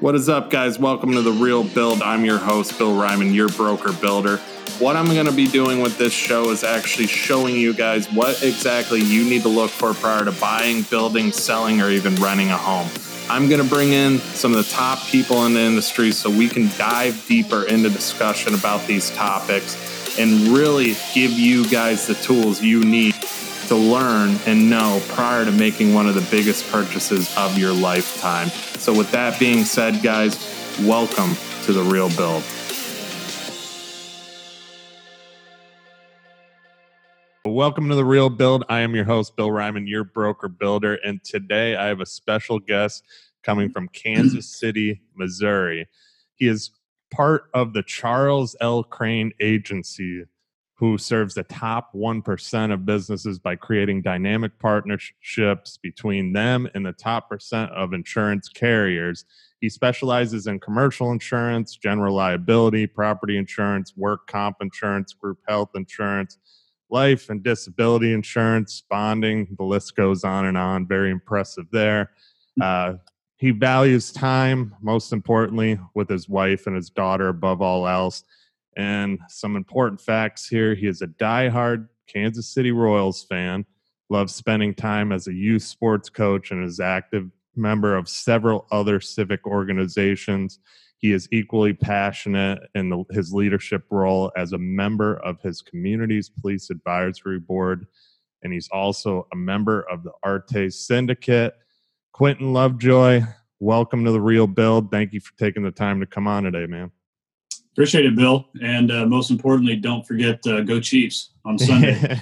What is up, guys? Welcome to The Real Build. I'm your host, Bill Ryman, your broker builder. What I'm going to be doing with this show is actually showing you guys what exactly you need to look for prior to buying, building, selling, or even renting a home. I'm going to bring in some of the top people in the industry so we can dive deeper into discussion about these topics and really give you guys the tools you need to learn and know prior to making one of the biggest purchases of your lifetime. So, with that being said, guys, welcome to the real build. Welcome to the Real Build. I am your host, Bill Ryman, your broker builder. And today I have a special guest coming from Kansas City, Missouri. He is part of the Charles L. Crane Agency, who serves the top 1% of businesses by creating dynamic partnerships between them and the top percent of insurance carriers. He specializes in commercial insurance, general liability, property insurance, work comp insurance, group health insurance, life and disability insurance, bonding. The list goes on and on. Very impressive there. Uh, he values time, most importantly, with his wife and his daughter above all else. And some important facts here he is a die-hard Kansas City Royals fan, loves spending time as a youth sports coach, and is active member of several other civic organizations. He is equally passionate in the, his leadership role as a member of his community's police advisory board, and he's also a member of the Arte Syndicate. Quinten Lovejoy, welcome to the Real Build. Thank you for taking the time to come on today, man. Appreciate it, Bill. And uh, most importantly, don't forget uh, go Chiefs on Sunday.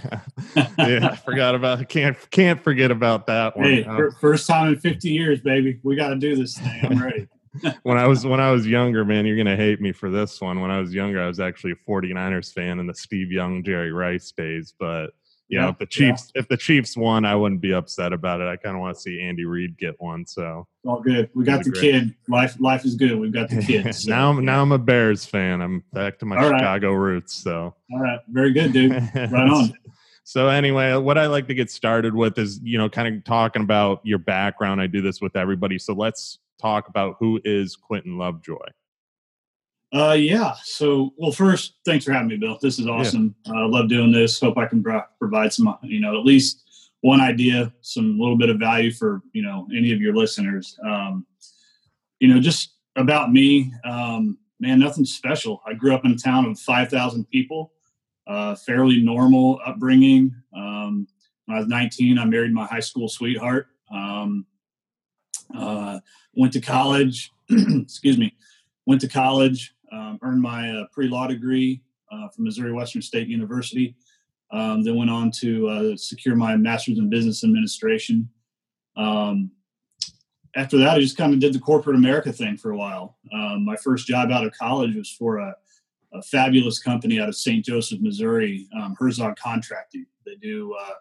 yeah, I forgot about can't can't forget about that one. Hey, uh, first time in 50 years, baby. We got to do this thing. I'm ready. when I was when I was younger, man, you're gonna hate me for this one. When I was younger, I was actually a 49ers fan in the Steve Young, Jerry Rice days. But you know, if the Chiefs yeah. if the Chiefs won, I wouldn't be upset about it. I kind of want to see Andy Reid get one. So all good. We got the great. kid. Life life is good. We've got the kid. So. now I'm now I'm a Bears fan. I'm back to my all Chicago right. roots. So all right, very good, dude. Right on. so anyway, what I like to get started with is you know kind of talking about your background. I do this with everybody. So let's talk about who is Quinten Lovejoy. Uh, yeah. So, well, first, thanks for having me, Bill. This is awesome. I yeah. uh, love doing this. Hope I can pro- provide some, you know, at least one idea, some little bit of value for you know any of your listeners. Um, you know, just about me, um, man, nothing special. I grew up in a town of five thousand people. Uh, fairly normal upbringing. Um, when I was 19, I married my high school sweetheart. Um, uh, went to college. excuse me. Went to college um, earned my uh, pre-law degree uh, from Missouri Western State University. Um, then went on to uh, secure my master's in business administration. Um, after that, I just kind of did the corporate America thing for a while. Um, my first job out of college was for a, a fabulous company out of St. Joseph, Missouri, um, Herzog Contracting. They do uh,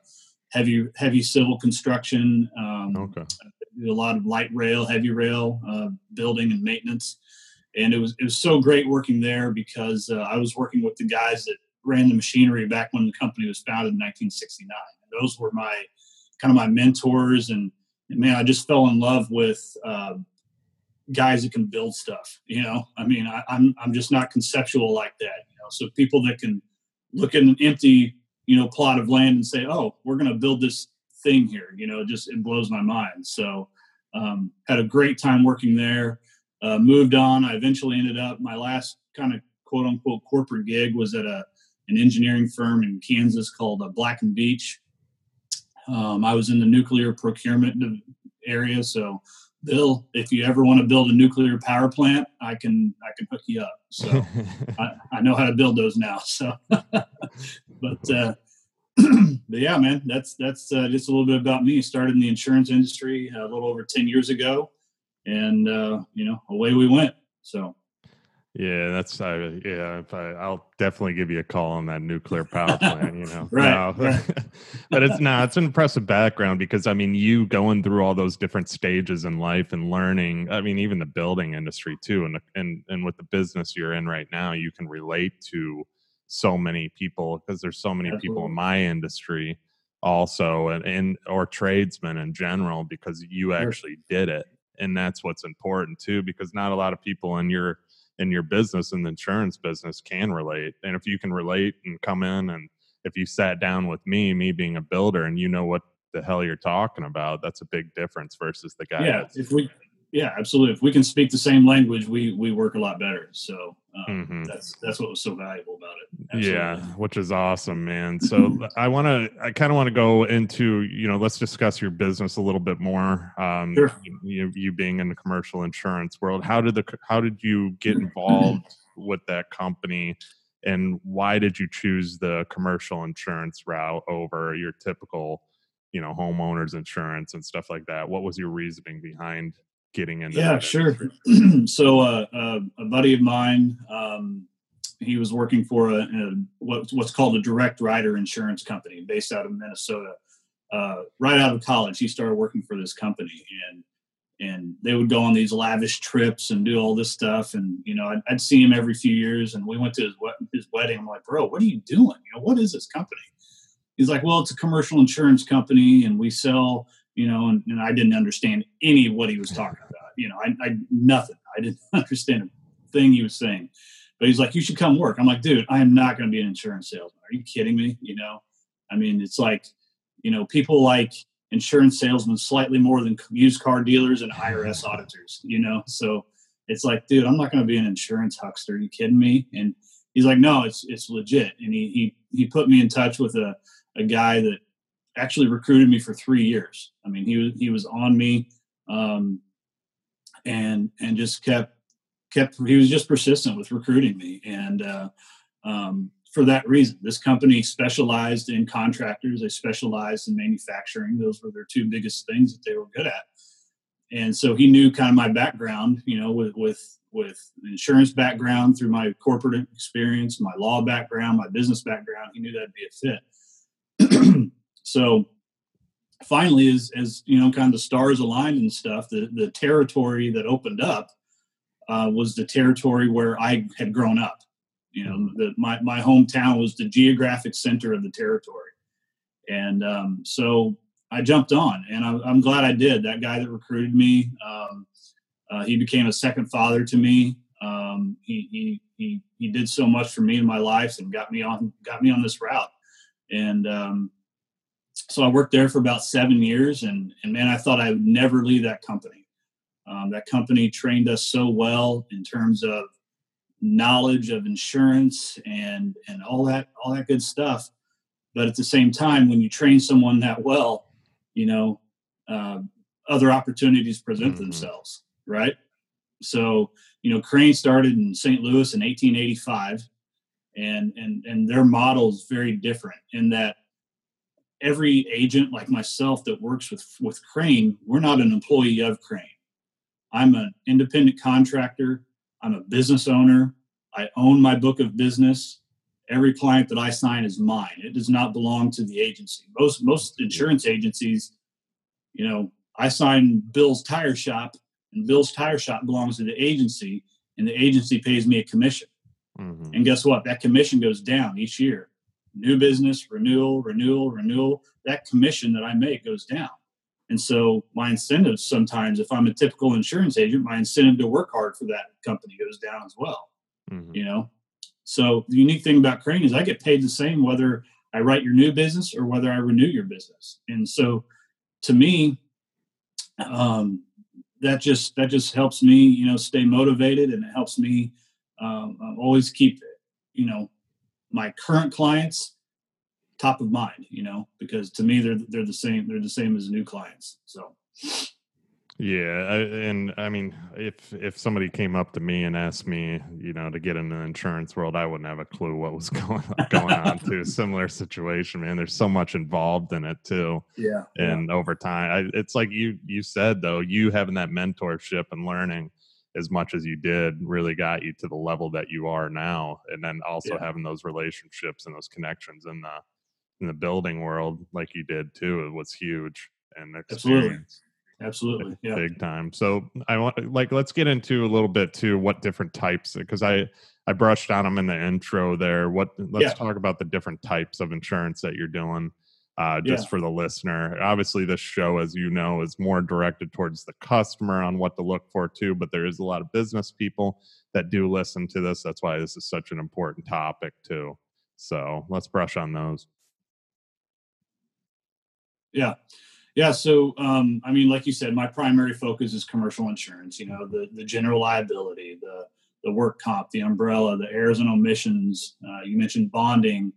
heavy heavy civil construction. Um, okay. do a lot of light rail, heavy rail uh, building and maintenance and it was it was so great working there because uh, I was working with the guys that ran the machinery back when the company was founded in 1969. And those were my kind of my mentors, and, and man, I just fell in love with uh, guys that can build stuff. You know, I mean, I, I'm I'm just not conceptual like that. You know, so people that can look at an empty you know plot of land and say, oh, we're going to build this thing here. You know, just it blows my mind. So um, had a great time working there uh, moved on. I eventually ended up my last kind of quote unquote corporate gig was at a an engineering firm in Kansas called uh, Black and Veatch. Um, I was in the nuclear procurement area, so Bill, if you ever want to build a nuclear power plant, I can I can hook you up. So I, I, know how to build those now. So, but uh, but yeah, man, that's that's uh, just a little bit about me. Started in the insurance industry a little over ten years ago and uh, you know away we went. So. Yeah, that's uh, yeah. If I, I'll definitely give you a call on that nuclear power plant. You know, right, no. right. but it's now nah, it's an impressive background because I mean, you going through all those different stages in life and learning. I mean, even the building industry too, and and and with the business you're in right now, you can relate to so many people because there's so many Absolutely. people in my industry also, and, and or tradesmen in general because you actually did it and that's what's important too because not a lot of people in your in your business in the insurance business can relate. And if you can relate and come in and if you sat down with me me being a builder and you know what the hell you're talking about that's a big difference versus the guy yeah if we yeah absolutely. If we can speak the same language we we work a lot better. So um, mm-hmm. that's that's what was so valuable about it. Absolutely. yeah which is awesome man. So i want to i kind of want to go into you know let's discuss your business a little bit more um sure. you, you being in the commercial insurance world. How did the how did you get involved with that company? And why did you choose the commercial insurance route over your typical you know homeowners insurance and stuff like that? What was your reasoning behind getting into yeah sure. so uh, uh, a buddy of mine um, he was working for a, a, what's called a direct writer insurance company based out of minnesota. Uh, right out of college he started working for this company and and they would go on these lavish trips and do all this stuff. And you know i'd, I'd see him every few years and we went to his, his wedding. I'm like bro what are you doing? You know what is this company? He's like well it's a commercial insurance company and we sell you know, and, and I didn't understand any of what he was talking about. You know, I, I nothing. I didn't understand a thing he was saying. But he's like, you should come work. I'm like, dude, I am not going to be an insurance salesman. Are you kidding me? You know, I mean, it's like, you know, people like insurance salesmen slightly more than used car dealers and IRS auditors. You know, so it's like, dude, I'm not going to be an insurance huckster. Are you kidding me? And he's like, no, it's it's legit. And he he he put me in touch with a a guy that actually recruited me for three years. I mean, he was he was on me, um, and and just kept kept. He was just persistent with recruiting me, and uh, um, for that reason, this company specialized in contractors. They specialized in manufacturing. Those were their two biggest things that they were good at. And so he knew kind of my background, you know, with with with insurance background through my corporate experience, my law background, my business background. He knew that'd be a fit. So finally, as as you know, kind of the stars aligned and stuff, the the territory that opened up uh, was the territory where I had grown up. You know, mm-hmm. the, my my hometown was the geographic center of the territory, and um, so I jumped on, and I, am glad I did. That guy that recruited me, um, uh, he became a second father to me. Um, he, he he he did so much for me in my life and got me on got me on this route, and um, so I worked there for about seven years, and and man, I thought I would never leave that company. Um, that company trained us so well in terms of knowledge of insurance and and all that all that good stuff. But at the same time, when you train someone that well, you know, uh, other opportunities present mm-hmm. themselves, right? So you know, Crane started in St. Louis in 1885, and and and their model is very different in that every agent like myself that works with with Crane, we're not an employee of Crane. I'm an independent contractor. I'm a business owner. I own my book of business. Every client that I sign is mine. It does not belong to the agency. Most most insurance agencies, you know, I sign Bill's Tire Shop, and Bill's Tire Shop belongs to the agency, and the agency pays me a commission. Mm-hmm. And guess what? That commission goes down each year new business, renewal, renewal, renewal, that commission that I make goes down. And so my incentives sometimes, if I'm a typical insurance agent, my incentive to work hard for that company goes down as well. Mm-hmm. You know? So the unique thing about Crane is I get paid the same whether I write your new business or whether I renew your business. And so to me, um, that just that just helps me, you know, stay motivated and it helps me um, always keep, it, you know, my current clients top of mind you know because to me they're they're the same they're the same as new clients so. Yeah I, and i mean if if somebody came up to me and asked me you know to get in the insurance world i wouldn't have a clue what was going going on to. A similar situation man. There's so much involved in it too. Yeah and yeah. over time I, it's like you you said though you having that mentorship and learning as much as you did really got you to the level that you are now and then also yeah. having those relationships and those connections in the in the building world like you did too it was huge and absolutely absolutely yeah. big time so i want like let's get into a little bit too what different types because i i brushed on them in the intro there what let's yeah. talk about the different types of insurance that you're doing uh, just yeah. for the listener. Obviously, this show, as you know, is more directed towards the customer on what to look for too. But there is a lot of business people that do listen to this. That's why this is such an important topic too. So let's brush on those. Yeah. Yeah. So, um, I mean, like you said, my primary focus is commercial insurance, you know, the, the general liability, the, the work comp, the umbrella, the errors and omissions. Uh, you mentioned bonding.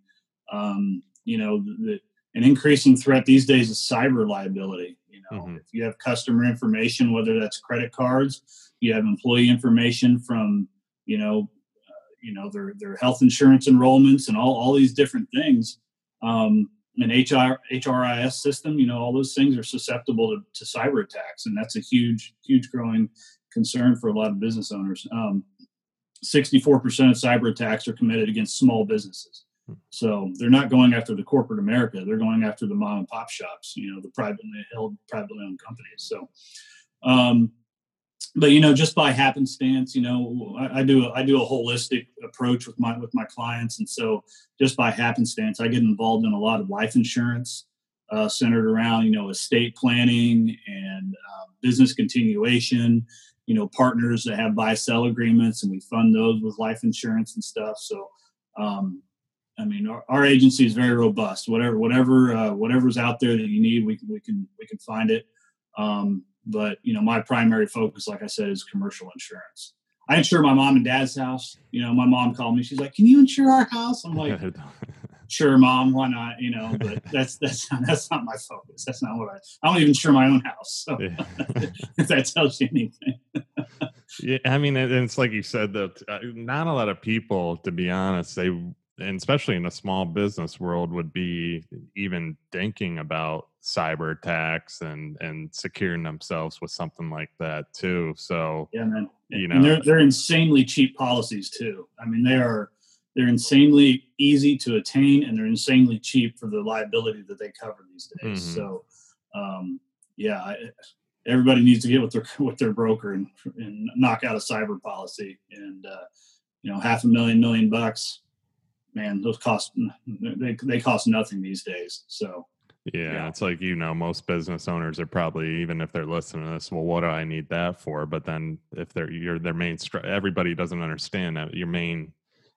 Um, you know, the, the, an increasing threat these days is cyber liability. You know, mm-hmm. if you have customer information, whether that's credit cards, you have employee information from, you know, uh, you know their their health insurance enrollments and all all these different things. Um, an HR HRIS system, you know, all those things are susceptible to, to cyber attacks, and that's a huge, huge growing concern for a lot of business owners. Um, 64% of cyber attacks are committed against small businesses. So they're not going after the corporate America; they're going after the mom and pop shops, you know, the privately held, privately owned companies. So, um, but you know, just by happenstance, you know, I, I, do I do a holistic approach with my with my clients, and so just by happenstance, I get involved in a lot of life insurance uh, centered around you know estate planning and uh, business continuation. You know, partners that have buy sell agreements, and we fund those with life insurance and stuff. So, um, I mean, our, our, agency is very robust. Whatever whatever uh, whatever's out there that you need, we can we can we can find it. Um, but you know, my primary focus, like I said, is commercial insurance. I insure my mom and dad's house. You know, my mom called me. She's like, "Can you insure our house?" I'm like, "Sure, mom. Why not?" You know, but that's that's not, that's not my focus. That's not what I. I don't even insure my own house. So yeah. if that tells you anything. yeah, I mean, it's like you said that uh, not a lot of people, to be honest, they and especially in a small business world would be even thinking about cyber attacks and and securing themselves with something like that too. So yeah man. you know and they're, they're insanely cheap policies too. I mean they are they're insanely easy to attain and they're insanely cheap for the liability that they cover these days. Mm-hmm. so um, yeah I, everybody needs to get with their with their broker and, and knock out a cyber policy and uh, you know half a million million bucks man, those cost they they cost nothing these days. So yeah, yeah, it's like you know, most business owners are probably even if they're listening to this, well, what do I need that for? But then if they're your their main, everybody doesn't understand that your main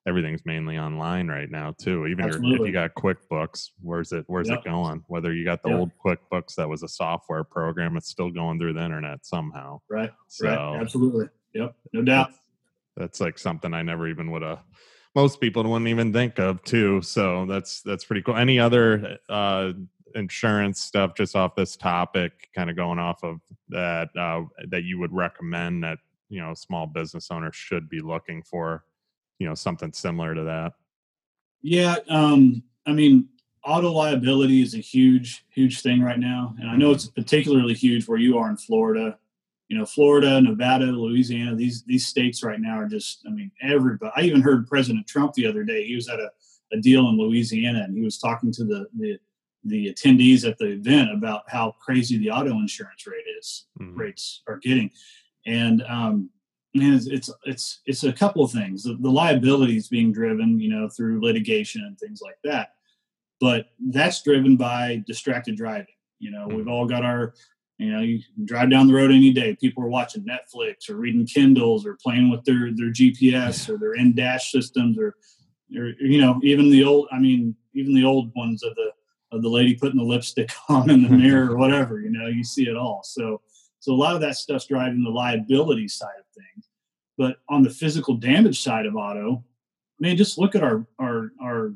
everything's mainly online right now too. Even if you got QuickBooks, where's it where's yep. it going? Whether you got the yep. old QuickBooks that was a software program, it's still going through the internet somehow. Right. So, right. Absolutely. Yep. No doubt. That's, that's like something I never even would have most people wouldn't even think of too. So that's that's pretty cool. Any other uh, insurance stuff just off this topic, kind of going off of that uh, that you would recommend that you know small business owners should be looking for, you know, something similar to that. Yeah, um, I mean, auto liability is a huge, huge thing right now, and I know it's particularly huge where you are in Florida you know, Florida, Nevada, Louisiana, these these states right now are just, I mean, everybody. I even heard President Trump the other day. He was at a, a deal in Louisiana, and he was talking to the the the attendees at the event about how crazy the auto insurance rate is mm-hmm. rates are getting, and um, man, it's, it's it's it's a couple of things. The, the liability is being driven, you know, through litigation and things like that, but that's driven by distracted driving. You know, mm-hmm. we've all got our you know, you drive down the road any day. People are watching Netflix or reading Kindles or playing with their their GPS or their in dash systems or, or you know, even the old. I mean, even the old ones of the of the lady putting the lipstick on in the mirror or whatever. You know, you see it all. So so a lot of that stuff's driving the liability side of things. But on the physical damage side of auto, I mean, just look at our our our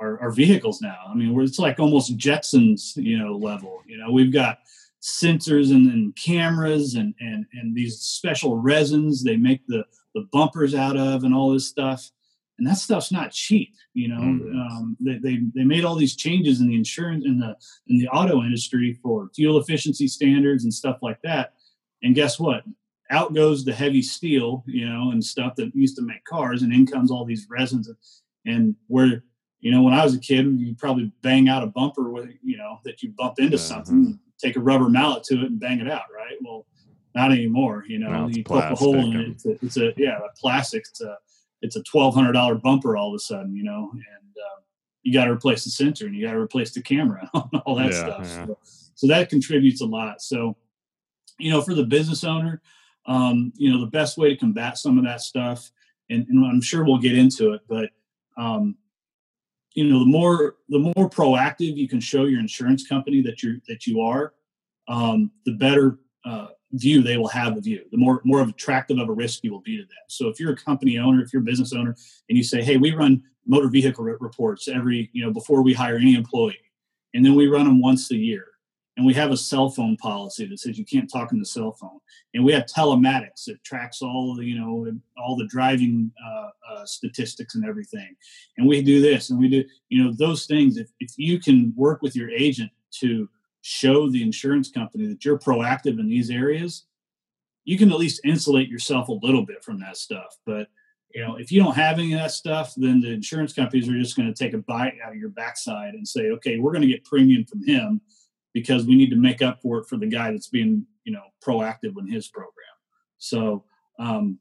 our, our vehicles now. I mean, it's like almost Jetsons, you know, level. You know, we've got sensors and, and cameras and, and, and these special resins they make the, the bumpers out of and all this stuff. And that stuff's not cheap, you know. Mm. Um, they, they, they made all these changes in the insurance in the in the auto industry for fuel efficiency standards and stuff like that. And guess what? Out goes the heavy steel, you know, and stuff that used to make cars, and in comes all these resins. And where you know, when I was a kid, you probably bang out a bumper with, you know, that you bump into something take a rubber mallet to it and bang it out, right? Well, not anymore. You know, you poke a hole in it. It's a, it's a, yeah, a plastic. It's a it's a twelve hundred dollar bumper all of a sudden. You know, and uh, you got to replace the sensor and you got to replace the camera and all that yeah, stuff. Yeah. So, so, that contributes a lot. So, you know, for the business owner, um, you know, the best way to combat some of that stuff, and, and I'm sure we'll get into it, but um, you know, the more the more proactive you can show your insurance company that you're that you are, um, the better uh, view they will have of you. The more more attractive of a risk you will be to them. So if you're a company owner, if you're a business owner, and you say, "Hey, we run motor vehicle reports every you know before we hire any employee, and then we run them once a year, and we have a cell phone policy that says you can't talk on the cell phone, and we have telematics that tracks all the you know all the driving uh, uh, statistics and everything, and we do this and we do you know those things. If if you can work with your agent to show the insurance company that you're proactive in these areas, you can at least insulate yourself a little bit from that stuff. But you know, if you don't have any of that stuff, then the insurance companies are just going to take a bite out of your backside and say, okay, we're going to get premium from him because we need to make up for it for the guy that's being, you know, proactive in his program. So um,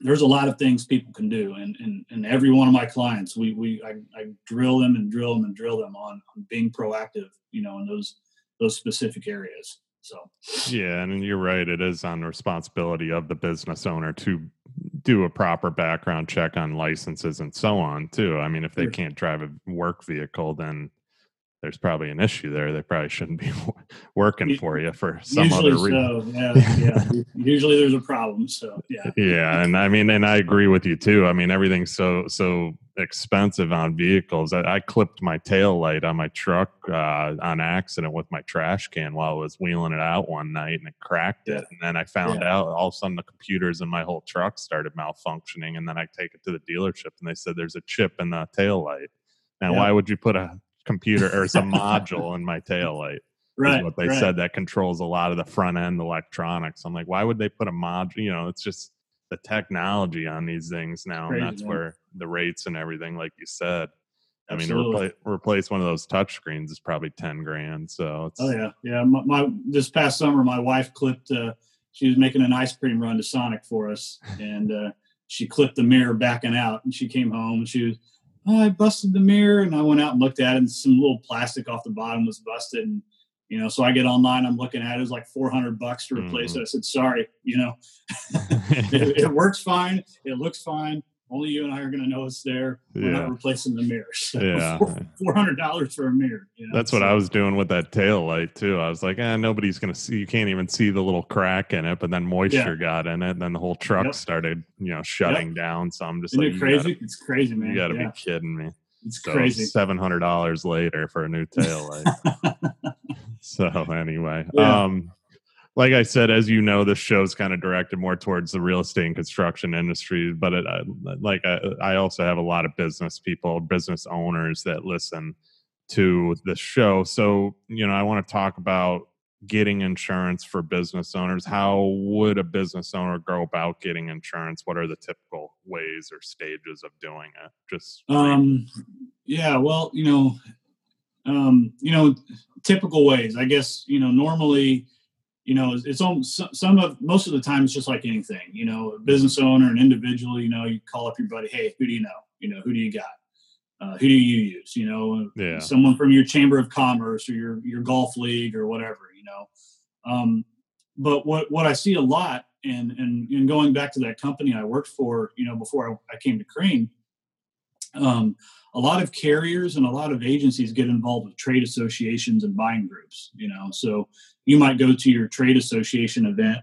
there's a lot of things people can do, and and, and every one of my clients, we we I, I drill them and drill them and drill them on, on being proactive, you know, in those those specific areas. So yeah, and you're right. It is on the responsibility of the business owner to do a proper background check on licenses and so on too. I mean, if they can't drive a work vehicle, then there's probably an issue there. They probably shouldn't be working for you for some Usually other reason. So, yeah, yeah. Usually there's a problem. So yeah. Yeah, and I mean, and I agree with you too. I mean, everything's so so expensive on vehicles. I, I clipped my tail light on my truck uh, on accident with my trash can while I was wheeling it out one night, and it cracked it. And then I found yeah. out all of a sudden the computers in my whole truck started malfunctioning. And then I take it to the dealership, and they said there's a chip in the tail light. Now, yeah. why would you put a computer or some module in my tail light. Right. what they right. said that controls a lot of the front end electronics. I'm like, why would they put a module? You know, it's just the technology on these things now, Crazy, and that's man. where the rates and everything, like you said. I mean, to repla- replace one of those touch screens is probably ten grand. So, oh yeah, yeah. My, my, this past summer, my wife clipped. Uh, she was making an ice cream run to Sonic for us, and uh, she clipped the mirror backing out. And she came home. and she was oh, I busted the mirror. And I went out and looked at it, and some little plastic off the bottom was busted. And, you know, so I get online, I'm looking at it, it was like 400 bucks to replace mm. it. I said, sorry, you know, it, it, works fine. It looks fine. Only you and I are going to know it's there. We're yeah. not replacing the mirror. So yeah. Four hundred dollars for a mirror. You know? That's what so, I was doing with that tail light too. I was like, eh, nobody's going to see. You can't even see the little crack in it. But then moisture yeah. got in it, and then the whole truck yep. started, you know, shutting yep. down. So I'm just Isn't like, it crazy? Gotta, it's crazy, man. You got to yeah. be kidding me. It's so crazy. Seven hundred dollars later for a new tail light. so anyway, um, like I said, as you know, this show is kind of directed more towards the real estate and construction industry. But it, I, like I, I also have a lot of business people, business owners that listen to the show. So you know, I want to talk about getting insurance for business owners. How would a business owner go about getting insurance? What are the typical ways or stages of doing it? Just um, yeah. Well, you know, um, you know, typical ways. I guess you know normally you know, it's almost some of most of the time it's just like anything. You know, a business owner, an individual. You know, you call up your buddy, hey, who do you know? You know, who do you got? Uh, who do you use? You know, yeah. someone from your chamber of commerce or your your golf league or whatever. You know, um, but what what I see a lot, and and and going back to that company I worked for, you know, before I, I came to Crane, um, a lot of carriers and a lot of agencies get involved with trade associations and buying groups. You know, so you might go to your trade association event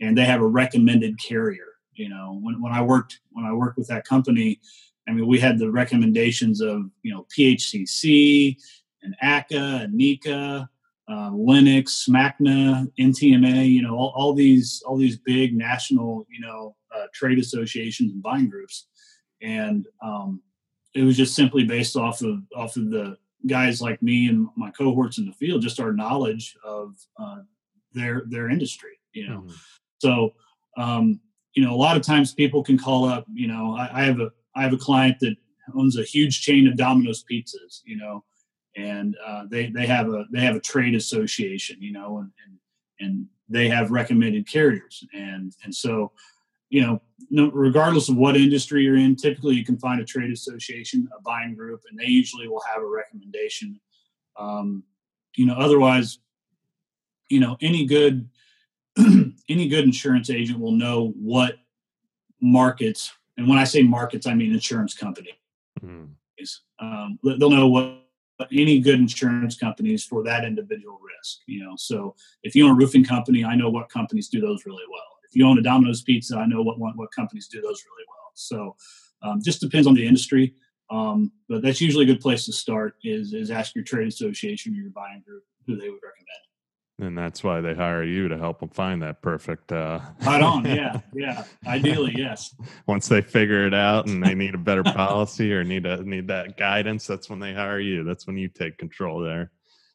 and they have a recommended carrier you know when, when i worked when i worked with that company i mean we had the recommendations of you know PHCC and ACA and NECA, uh, Lennox, SMACNA, NTMA, you know, all, all, these all these big national, you know, uh, trade associations and buying groups, and um, it was just simply based off of off of the guys like me and my cohorts in the field, just our knowledge of uh, their their industry. You know, mm-hmm. so um, you know a lot of times people can call up. You know, I, I have a I have a client that owns a huge chain of Domino's pizzas. You know, and uh, they they have a they have a trade association. You know, and and and they have recommended carriers, and and so you know no, regardless of what industry you're in, typically you can find a trade association, a buying group, and they usually will have a recommendation. Um, you know, otherwise, you know, any good any good insurance agent will know what markets, and when I say markets, I mean insurance companies. Mm-hmm. Um, they'll know what any good insurance companies for that individual risk. You know, so if you own a roofing company, I know what companies do those really well. If you own a Domino's Pizza, I know what what, what companies do those really well. So um, just depends on the industry. Um, but that's usually a good place to start is is ask your trade association or your buying group who they would recommend. And that's why they hire you to help them find that perfect. Uh... Right on. Yeah. Yeah. Ideally, yes. Once they figure it out and they need a better policy or need a need that guidance, that's when they hire you. That's when you take control there.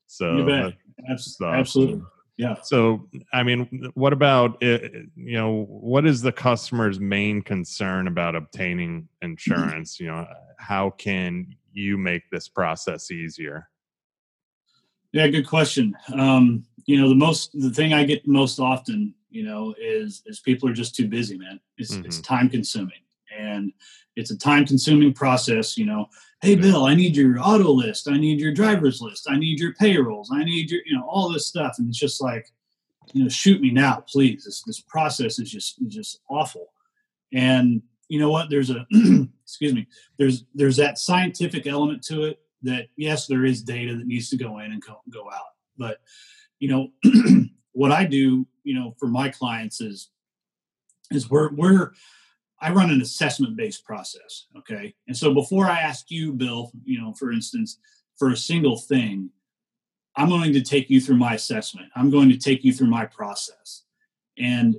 So you bet. Absolutely. Yeah. So, I mean, what about it, you know, what is the customer's main concern about obtaining insurance? You know, how can you make this process easier? Yeah, good question. Um, you know, the most the thing I get most often, you know, is is people are just too busy, man. It's mm-hmm. it's time consuming, and it's a time consuming process. You know, hey Bill, I need your auto list, I need your driver's list, I need your payrolls, I need your you know all this stuff, and it's just like, you know, shoot me now, please. This this process is just is just awful, and you know what? There's a excuse me. There's there's that scientific element to it that yes, there is data that needs to go in and go, go out. But you know, what I do, you know, for my clients is is we're we're I run an assessment based process. Okay. And so before I ask you, Bill, you know, for instance, for a single thing, I'm going to take you through my assessment. I'm going to take you through my process. And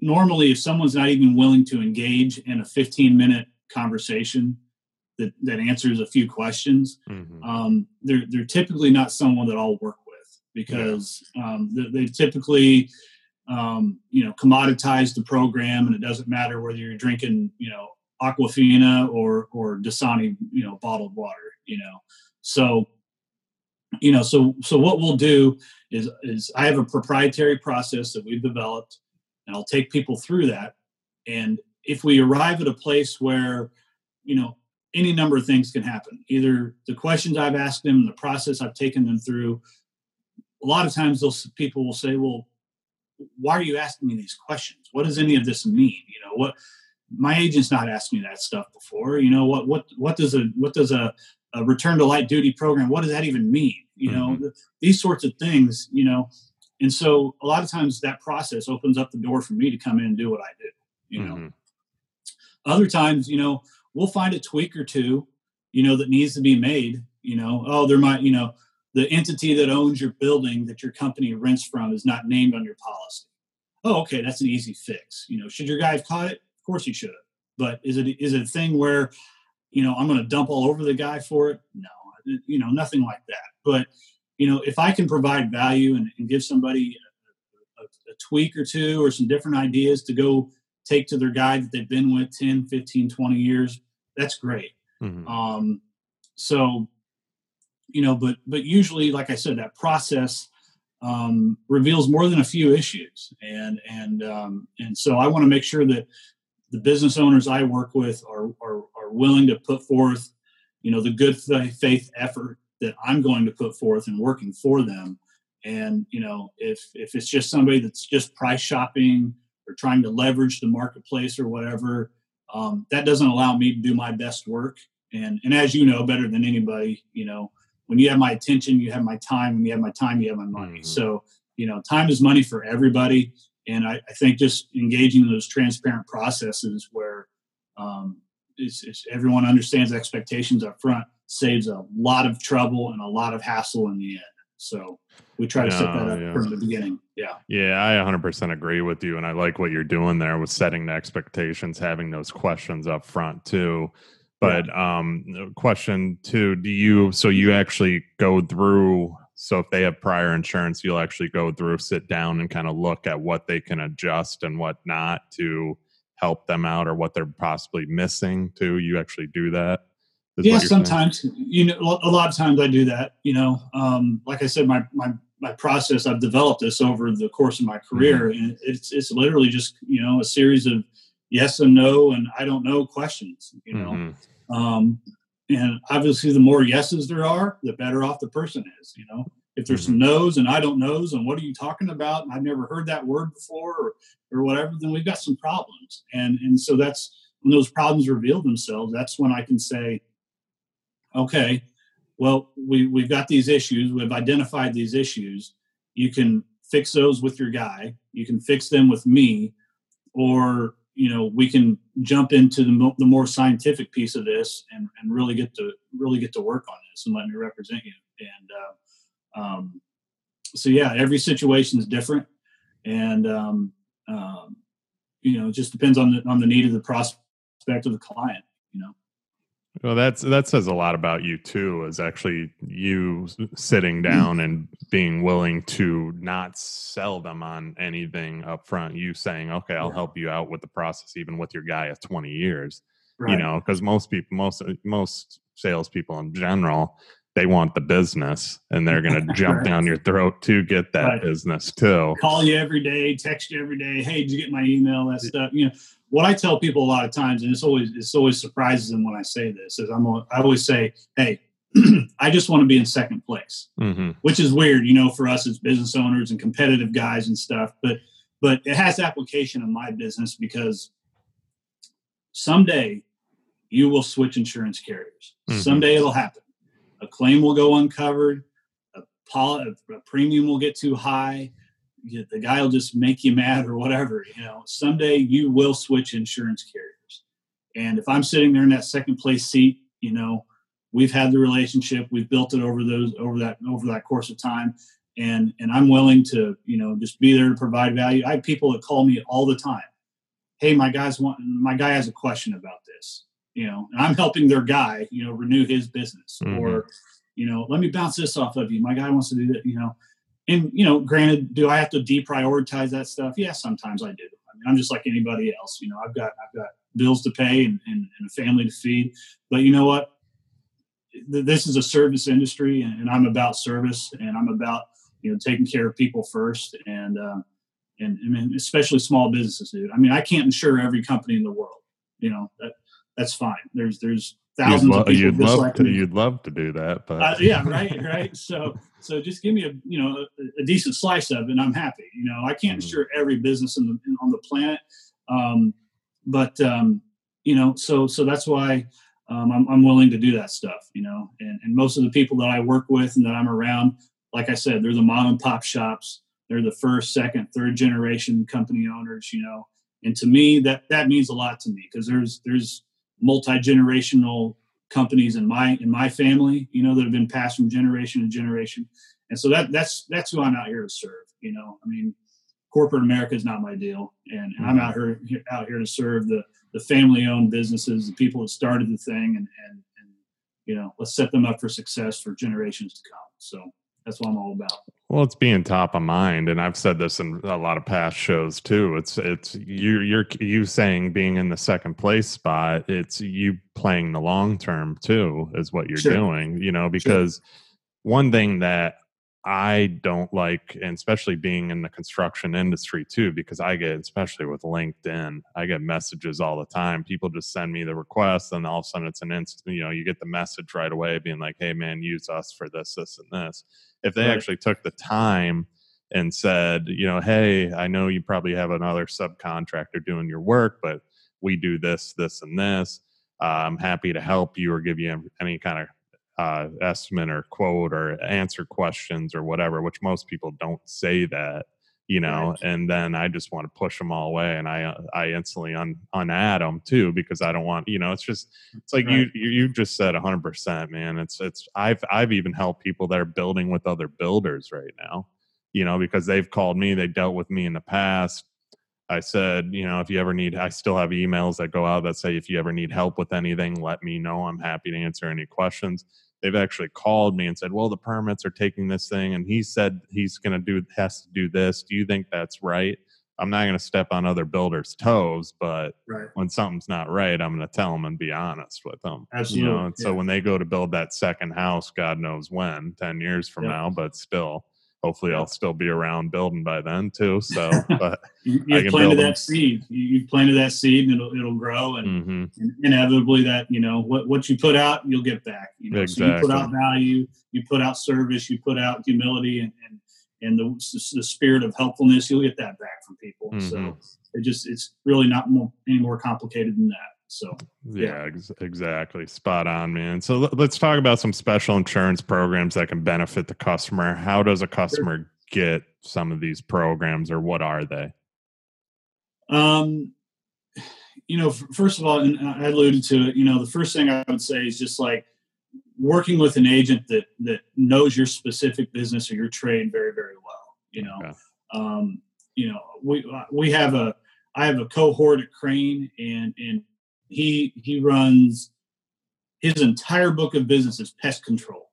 normally, if someone's not even willing to engage in a 15 minute conversation, that, that answers a few questions, mm-hmm. um, they're, they're typically not someone that I'll work with because yeah. um, they, they, typically, um, you know, commoditize the program and it doesn't matter whether you're drinking, you know, Aquafina or, or Dasani, you know, bottled water, you know. So, you know, so, so what we'll do is, is I have a proprietary process that we've developed and I'll take people through that. And if we arrive at a place where, you know, any number of things can happen. Either the questions I've asked them, the process I've taken them through. A lot of times, those people will say, "Well, why are you asking me these questions? What does any of this mean? You know, what my agent's not asking me that stuff before. You know, what what what does a what does a, a return to light duty program? What does that even mean? You know, mm-hmm. these sorts of things. You know, and so a lot of times that process opens up the door for me to come in and do what I do. You know, mm-hmm. other times, you know we'll find a tweak or two, you know, that needs to be made. You know, oh, there might, you know, the entity that owns your building that your company rents from is not named on your policy. Oh, okay, that's an easy fix. You know, should your guy have caught it? Of course he should have. But is it is it a thing where, you know, I'm going to dump all over the guy for it? No, you know, nothing like that. But you know, if I can provide value and, and give somebody a, a, a tweak or two or some different ideas to go take to their guy that they've been with 10, 15, 20 years, that's great. Mm-hmm. Um, so, you know, but but usually, like I said, that process um, reveals more than a few issues, and and um, and so I want to make sure that the business owners I work with are, are are willing to put forth, you know, the good faith effort that I'm going to put forth and working for them. And you know, if if it's just somebody that's just price shopping or trying to leverage the marketplace or whatever, um, that doesn't allow me to do my best work. And and as you know better than anybody, you know, when you have my attention, you have my time. When you have my time, you have my money. Mm-hmm. So you know, time is money for everybody. And I, I think just engaging in those transparent processes where um, it's, it's everyone understands expectations up front saves a lot of trouble and a lot of hassle in the end. So we try to no, set that up yeah. from the beginning. Yeah. Yeah, I 100% agree with you. And I like what you're doing there with setting the expectations, having those questions up front too. But yeah. um, question two, do you, so you actually go through, so if they have prior insurance, you'll actually go through, sit down and kind of look at what they can adjust and what not to help them out or what they're possibly missing too. You actually do that? yeah sometimes saying. you know a lot of times i do that you know um, like i said my my my process i've developed this over the course of my career mm-hmm. and it's it's literally just you know a series of yes and no and I don't know questions, you know. Mm-hmm. Um, and obviously, the more yeses there are, the better off the person is, you know. If there's mm-hmm. some no's and I don't knows and what are you talking about I've never heard that word before or, or whatever, then we've got some problems. And and so that's when those problems reveal themselves. That's when I can say, okay, well, we we've got these issues. We've identified these issues. You can fix those with your guy. You can fix them with me, or you know we can jump into the, mo- the more scientific piece of this and, and really get to really get to work on this and let me represent you. And uh, um, so yeah every situation is different. And um, um, you know it just depends on the on the need of the prospect of the client well, that's that says a lot about you too. Is actually you sitting mm. down and being willing to not sell them on anything up front. You saying, "Okay, I'll yeah. help you out with the process, even with your guy of twenty years." Right. You know, because most people, most most salespeople in general, they want the business and they're going to jump right. down your throat to get that right. business too. Call you every day, text you every day. Hey, did you get my email? That stuff. You know, what I tell people a lot of times, and it's always it's always surprises them when I say this, is I'm I always say, hey, I just want to be in second place, mm-hmm. which is weird, you know, for us as business owners and competitive guys and stuff. But but it has application in my business because someday you will switch insurance carriers. Mm-hmm. Someday it'll happen. A claim will go uncovered. A, poly, a premium will get too high the guy will just make you mad or whatever. You know, someday you will switch insurance carriers. And if I'm sitting there in that second place seat, you know, we've had the relationship, we've built it over those over that over that course of time, and and I'm willing to you know just be there to provide value. I have people that call me all the time. Hey, my guys want my guy has a question about this, you know, and I'm helping their guy, you know, renew his business mm-hmm. or you know, let me bounce this off of you. My guy wants to do that, you know and you know, granted, do I have to deprioritize that stuff? Yeah, sometimes I do. I mean, I'm just like anybody else. You know, I've got I've got bills to pay and, and, and a family to feed. But you know what? This is a service industry, and, I'm about service, and I'm about you know taking care of people first, and uh, and, and especially small businesses, dude. I mean, I can't insure every company in the world. You know that that's fine. There's there's thousands you'd lo- of people you'd love like to. You'd love to do that, but uh, yeah, right, right. So so just give me a you know a, a, decent slice of it, and I'm happy. You know, I can't insure every business in the, in, on the planet, um, but um, you know, so so that's why um, I'm, I'm willing to do that stuff. You know, and and most of the people that I work with and that I'm around, like I said, they're the mom and pop shops. They're the first, second, third generation company owners. You know, and to me that that means a lot to me because there's there's multi generational companies in my in my family, you know, that have been passed from generation to generation. And so that that's that's who I'm out here to serve. You know, I mean, corporate America is not my deal, and, and I'm mm-hmm. out here out here to serve the the family owned businesses, the people that started the thing, and and and you know, let's set them up for success for generations to come. So that's what I'm all about. Well, it's being top of mind, and I've said this in a lot of past shows too. It's it's you you're you saying being in the second place spot. It's you playing the long term too, is what you're sure. doing. You know, because sure. one thing that I don't like, and especially being in the construction industry too, because I get, especially with LinkedIn, I get messages all the time. People just send me the request, and all of a sudden it's an instant. You know, you get the message right away, being like, "Hey, man, use us for this, this, and this." If they right. actually took the time and said, you know, hey, I know you probably have another subcontractor doing your work, but we do this, this, and this. Uh, I'm happy to help you or give you any kind of uh, estimate or quote or answer questions or whatever, which most people don't say that, you know. Right. And then I just want to push them all away, and I uh, I instantly un unadd them too because I don't want, you know, it's just it's like right. you you just said 100, percent man. It's it's I've I've even helped people that are building with other builders right now, you know, because they've called me, they dealt with me in the past. I said, you know, if you ever need, I still have emails that go out that say, if you ever need help with anything, let me know. I'm happy to answer any questions they've actually called me and said, "Well, the permits are taking this thing, and he said he's going to do has to do this. Do you think that's right?" I'm not going to step on other builders' toes, but right. when something's not right, I'm going to tell them and be honest with them. Absolutely. You know, and yeah. so when they go to build that second house, God knows when, ten years from yep. now, but still, hopefully I'll still be around building by then too. So, but you, have planted that seed. You, have planted that seed, and it'll it'll grow, and, mm-hmm. and, inevitably that you know what what you put out, you'll get back. You know, exactly. so you put out value, you put out service, you put out humility, and and, and the the spirit of helpfulness, you'll get that back from people. Mm-hmm. So it just it's really not more, any more complicated than that. So yeah, yeah ex- exactly, spot on, man. So l- let's talk about some special insurance programs that can benefit the customer. How does a customer get some of these programs, or what are they? Um, you know, f- first of all, and I alluded to it. You know, the first thing I would say is just like working with an agent that that knows your specific business or your trade very very well. You know, okay. um, you know, we we have a I have a cohort at Crane, and and he he runs his entire book of business is pest control.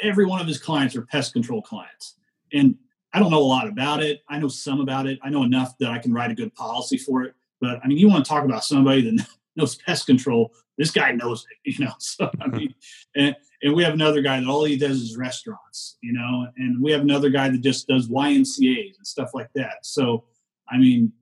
Every one of his clients are pest control clients. And I don't know a lot about it. I know some about it. I know enough that I can write a good policy for it. But I mean, you want to talk about somebody that knows pest control. This guy knows it, you know. So I mean, and, and we have another guy that all he does is restaurants, you know, and we have another guy that just does YMCA's and stuff like that. So I mean,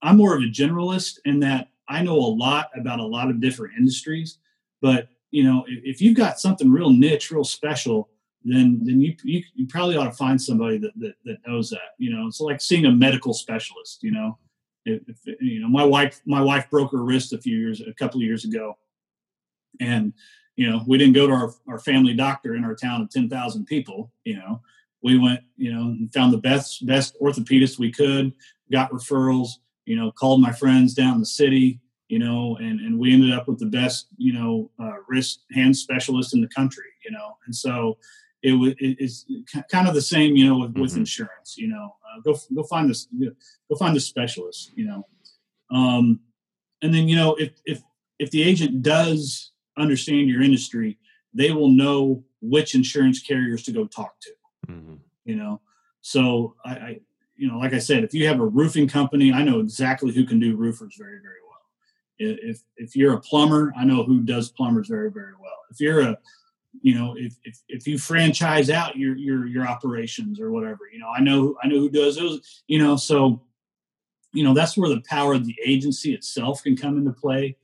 I'm more of a generalist in that I know a lot about a lot of different industries, but you know, if, if you've got something real niche, real special, then then you, you, you probably ought to find somebody that, that that knows that. You know, it's like seeing a medical specialist. You know, if, if, you know my wife my wife broke her wrist a few years a couple of years ago, and you know we didn't go to our, our family doctor in our town of ten thousand people. You know, we went you know and found the best best orthopedist we could, got referrals you know, called my friends down the city, you know, and, and we ended up with the best, you know, uh, wrist hand specialist in the country, you know, and so it was it's kind of the same, you know, with, mm-hmm. with insurance, you know, uh, go go find this, go find the specialist, you know, um, and then you know if if if the agent does understand your industry, they will know which insurance carriers to go talk to, mm-hmm. you know. So I, I you know, like I said, if you have a roofing company, I know exactly who can do roofers very, very well. If if you're a plumber, I know who does plumbers very, very well. If you're a, you know, if if, if you franchise out your your your operations or whatever, you know, I know I know who does those. You know, so you know that's where the power of the agency itself can come into play.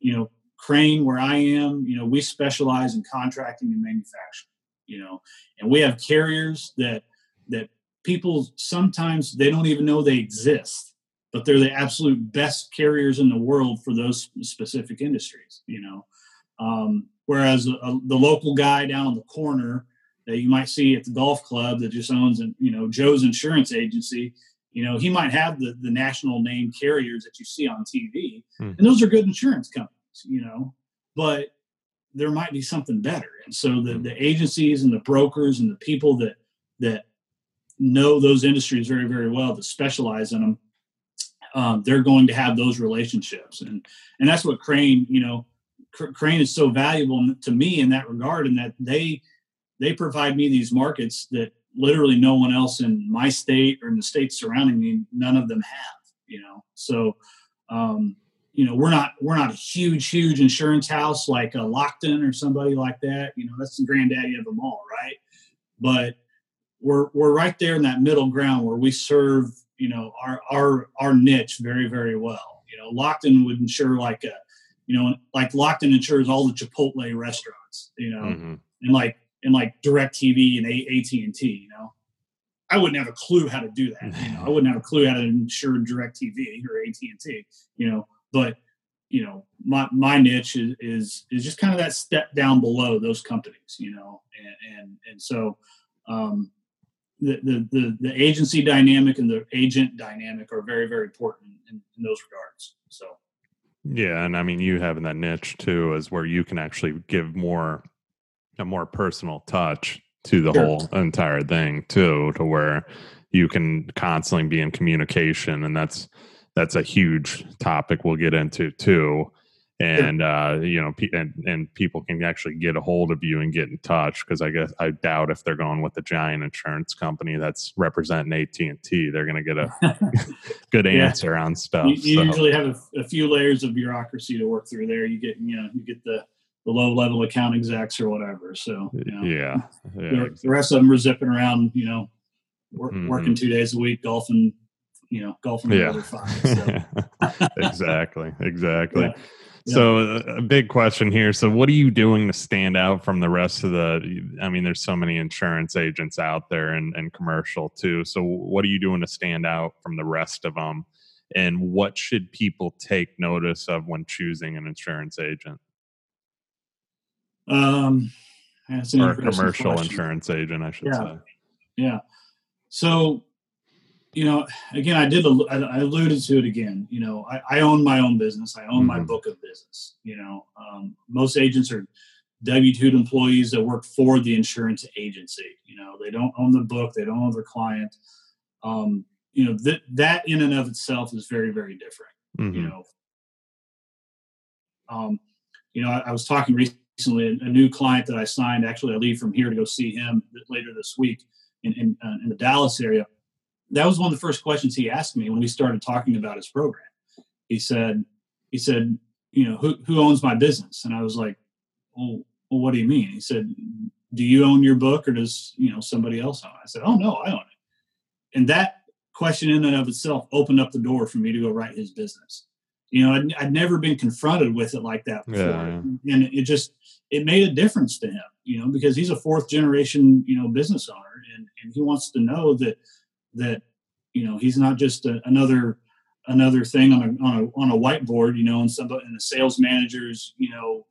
You know, Crane, where I am, you know, we specialize in contracting and manufacturing. You know, and we have carriers that that people sometimes they don't even know they exist but they're the absolute best carriers in the world for those specific industries you know um, whereas the local guy down on the corner that you might see at the golf club that just owns and you know joe's insurance agency you know he might have the, the national name carriers that you see on tv mm. and those are good insurance companies you know but there might be something better and so the, hmm. the agencies and the brokers and the people that that know those industries very, very well, that specialize in them, um, they're going to have those relationships. And, and that's what Crane, you know, Crane is so valuable to me in that regard, and that they, they provide me these markets that literally no one else in my state or in the states surrounding me, none of them have, you know? So, um, you know, we're not, we're not a huge, huge insurance house like a Lockton or somebody like that. You know, that's the granddaddy of them all. Right. But, we're we're right there in that middle ground where we serve you know our our our niche very very well. You know, Lockton would insure like a you know like Lockton insures all the Chipotle restaurants. You know, mm-hmm. and like and like DirecTV and AT and T. You know, I wouldn't have a clue how to do that. You know, I wouldn't have a clue how to insure DirecTV or AT and T. You know, but you know my my niche is, is is just kind of that step down below those companies. You know, and and and so um, the, the, the, agency dynamic and the agent dynamic are very, very important in, in those regards. So, yeah. And I mean, you having that niche too is where you can actually give more, a more personal touch to the sure. whole entire thing too, to where you can constantly be in communication. And that's, that's a huge topic we'll get into too and uh, you know, and, and people can actually get a hold of you and get in touch because I guess I doubt if they're going with the giant insurance company that's representing AT and T, they're going to get a good answer yeah. on stuff. You, you so. usually have a, a, few layers of bureaucracy to work through there. You get you know you get the the low level account execs or whatever. So you know, yeah, yeah the, the, rest of them are zipping around, you know, work, mm-hmm. working two days a week, golfing, you know, golfing yeah. the other five. So. exactly, exactly. Yeah. So uh, a big question here. So what are you doing to stand out from the rest of the I mean there's so many insurance agents out there and, and commercial too. So what are you doing to stand out from the rest of them? And what should people take notice of when choosing an insurance agent? Um or a commercial question. insurance agent, I should yeah. say. Yeah. So you know, again, I did, I alluded to it again. You know, I, I own my own business. I own mm-hmm. my book of business. You know, um, most agents are W 2 employees that work for the insurance agency. You know, they don't own the book, they don't own their client. Um, you know, that that in and of itself is very, very different. Mm-hmm. You know, um, you know, I, I was talking recently, a new client that I signed, actually, I leave from here to go see him later this week in, in, uh, in the Dallas area that was one of the first questions he asked me when we started talking about his program. He said, he said, you know, who, who owns my business? And I was like, well, well, what do you mean? He said, do you own your book or does, you know, somebody else own it? I said, oh no, I own it. And that question in and of itself opened up the door for me to go write his business. You know, I'd, I'd never been confronted with it like that before. Yeah, yeah. And it just, it made a difference to him, you know, because he's a fourth generation, you know, business owner and, and he wants to know that, that you know he's not just a, another another thing on a, on a on a whiteboard you know in some in a sales manager's you know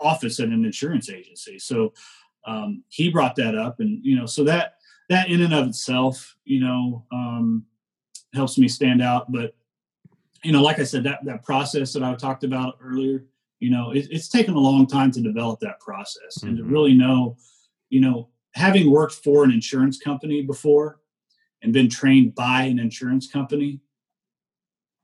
office at an insurance agency so um, he brought that up and you know so that that in and of itself you know um, helps me stand out but you know like i said that that process that i talked about earlier you know it, it's taken a long time to develop that process mm-hmm. and to mm-hmm. really know you know having worked for an insurance company before and been trained by an insurance company,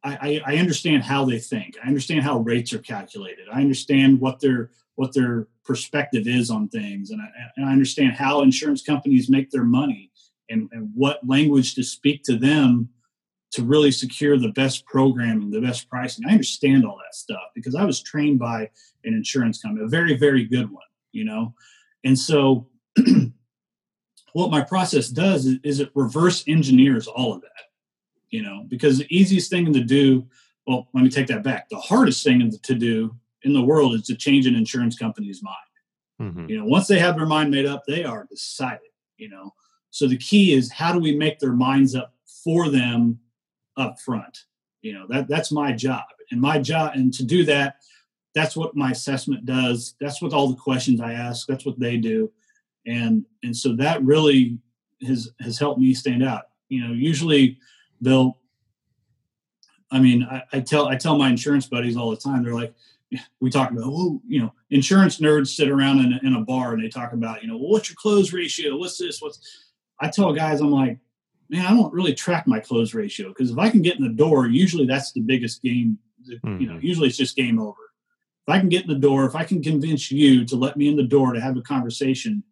I, I, I, understand how they think. I understand how rates are calculated. I understand what their what their perspective is on things, and I, and I understand how insurance companies make their money and, and what language to speak to them to really secure the best programming, the best pricing. I understand all that stuff because I was trained by an insurance company, a very very good one, you know, and so. what my process does is, is, it reverse engineers all of that you know because the easiest thing to do well let me take that back. The hardest thing to do in the world is to change an insurance company's mind. Mm-hmm. you know once they have their mind made up they are decided you know. So the key is how do we make their minds up for them up front you know that that's my job. And my job and to do that that's what my assessment does. That's what all the questions i ask. That's what they do and and so that really has has helped me stand out you know usually they'll i mean I, I, tell i tell my insurance buddies all the time they're like we talk about oh you know insurance nerds sit around in a, in a bar and they talk about you know well, what's your close ratio what's this what's i tell guys i'm like man i don't really track my close ratio because if i can get in the door usually that's the biggest game mm-hmm. you know mm-hmm. usually it's just game over if i can get in the door if i can convince you to let me in the door to have a conversation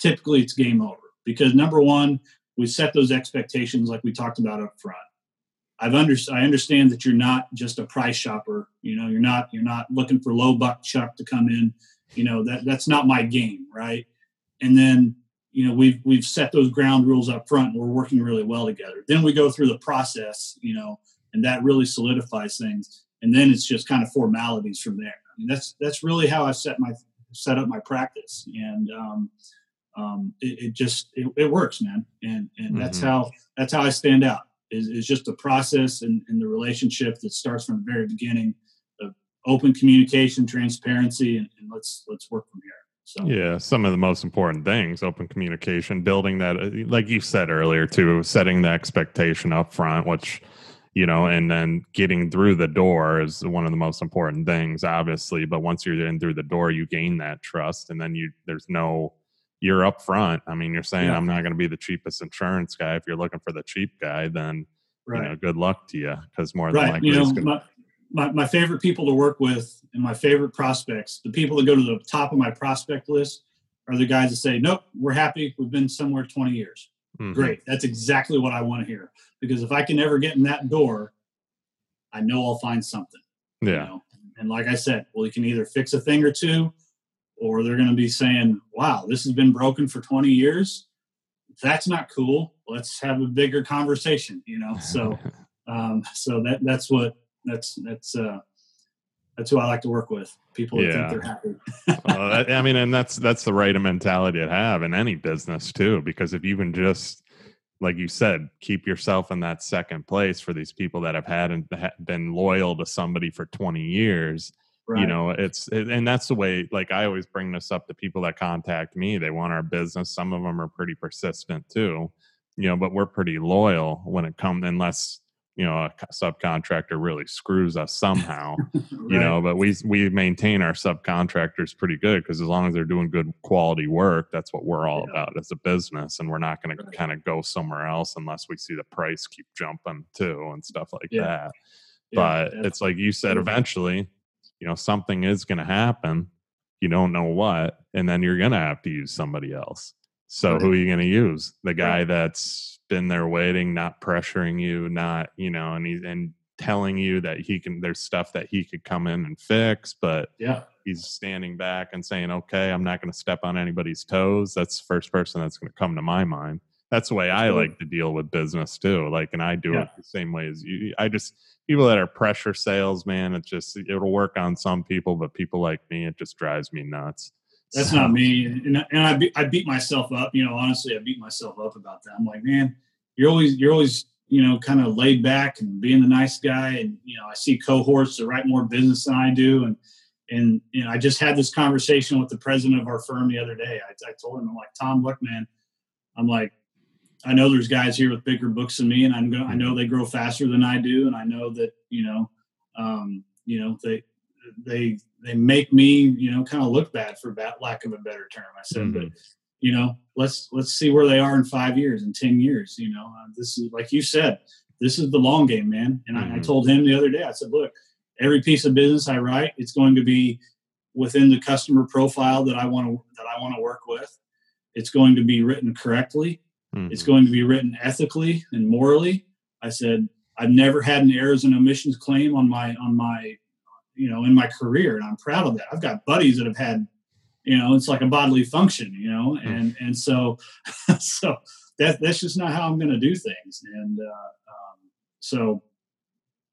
typically it's game over because number one, we set those expectations like we talked about up front. I've under, I understand that you're not just a price shopper. You know, you're not you're not looking for low buck chuck to come in. You know that that's not my game, right? And then you know we've we've set those ground rules up front. and We're working really well together. Then we go through the process, you know, and that really solidifies things. And then it's just kind of formalities from there. I mean, that's that's really how I set my set up my practice. And um, um, it, it, just it, it, works, man, and and mm-hmm. that's how that's how I stand out. Is, is just the process and, and the relationship that starts from the very beginning of open communication, transparency, and, and let's let's work from here. So. Yeah, some of the most important things: open communication, building that, uh, like you said earlier, too, setting the expectation up front, which you know, and then getting through the door is one of the most important things, obviously. But once you're in through the door, you gain that trust, and then you there's no you're up front. I mean, you're saying yeah. I'm not going to be the cheapest insurance guy. If you're looking for the cheap guy, then right. you know, good luck to you because more than likely, you know, gonna... my, my, my favorite people to work with and my favorite prospects, the people that go to the top of my prospect list are the guys that say, "Nope, we're happy. We've been somewhere 20 years." Mm-hmm. Great. That's exactly what I want to hear because if I can ever get in that door, I know I'll find something. Yeah. You know? And like I said, well, you can either fix a thing or two or they're going to be saying, "Wow, this has been broken for 20 years. that's not cool. Let's have a bigger conversation, you know? So, um, so that, that's what, that's, that's, uh, that's who I like to work with. People that yeah. think they're happy. well, that, I mean, and that's, that's the right mentality to have in any business too, because if you can just, like you said, keep yourself in that second place for these people that have had and been loyal to somebody for 20 years. Right. You know, it's and that's the way. Like I always bring this up to people that contact me. They want our business. Some of them are pretty persistent too. You know, but we're pretty loyal when it comes, unless you know a subcontractor really screws us somehow right. you know but we we maintain our subcontractors pretty good because as long as they're doing good quality work that's what we're all yeah. about as a business and we're not going right. to kind of go somewhere else unless we see the price keep jumping too and stuff like yeah. that but yeah, it's like you said eventually you know something is going to happen you don't know what and then you're going to have to use somebody else so right. who are you going to use the guy that's been there waiting, not pressuring you, not you know, and he's and telling you that he can. There's stuff that he could come in and fix, but yeah, he's standing back and saying, "Okay, I'm not going to step on anybody's toes." That's the first person that's going to come to my mind. That's the way I like to deal with business too. Like, and I do yeah. it the same way as you. I just people that are pressure sales, man. It just it'll work on some people, but people like me, it just drives me nuts. That's so. not me. And, and I, be, I beat myself up. You know, honestly, I beat myself up about that. I'm like, man, you're always you're always you know kind of laid back and being the nice guy. And you know, I see cohorts that write more business than I do, and and you know, I just had this conversation with the president of our firm the other day. I, I told him, I'm like, Tom, look, man, I'm like, I know there's guys here with bigger books than me, and I'm going. I know they grow faster than I do, and I know that you know, um, you know, they they they make me you know kind of look bad for lack of a better term. I said, mm-hmm. but you know let's let's see where they are in five years in ten years. You know, uh, this is like you said, this is the long game, man. And mm-hmm. I, I told him the other day, I said, look, every piece of business I write, it's going to be within the customer profile that I want to that I want to work with. It's going to be written correctly. Mm-hmm. It's going to be written ethically and morally. I said I've never had an errors and omissions claim on my on my you know, in my career, and I'm proud of that. I've got buddies that have had, you know, it's like a bodily function, you know, hmm. and and so so that that's just not how I'm going to do things, and uh, um, so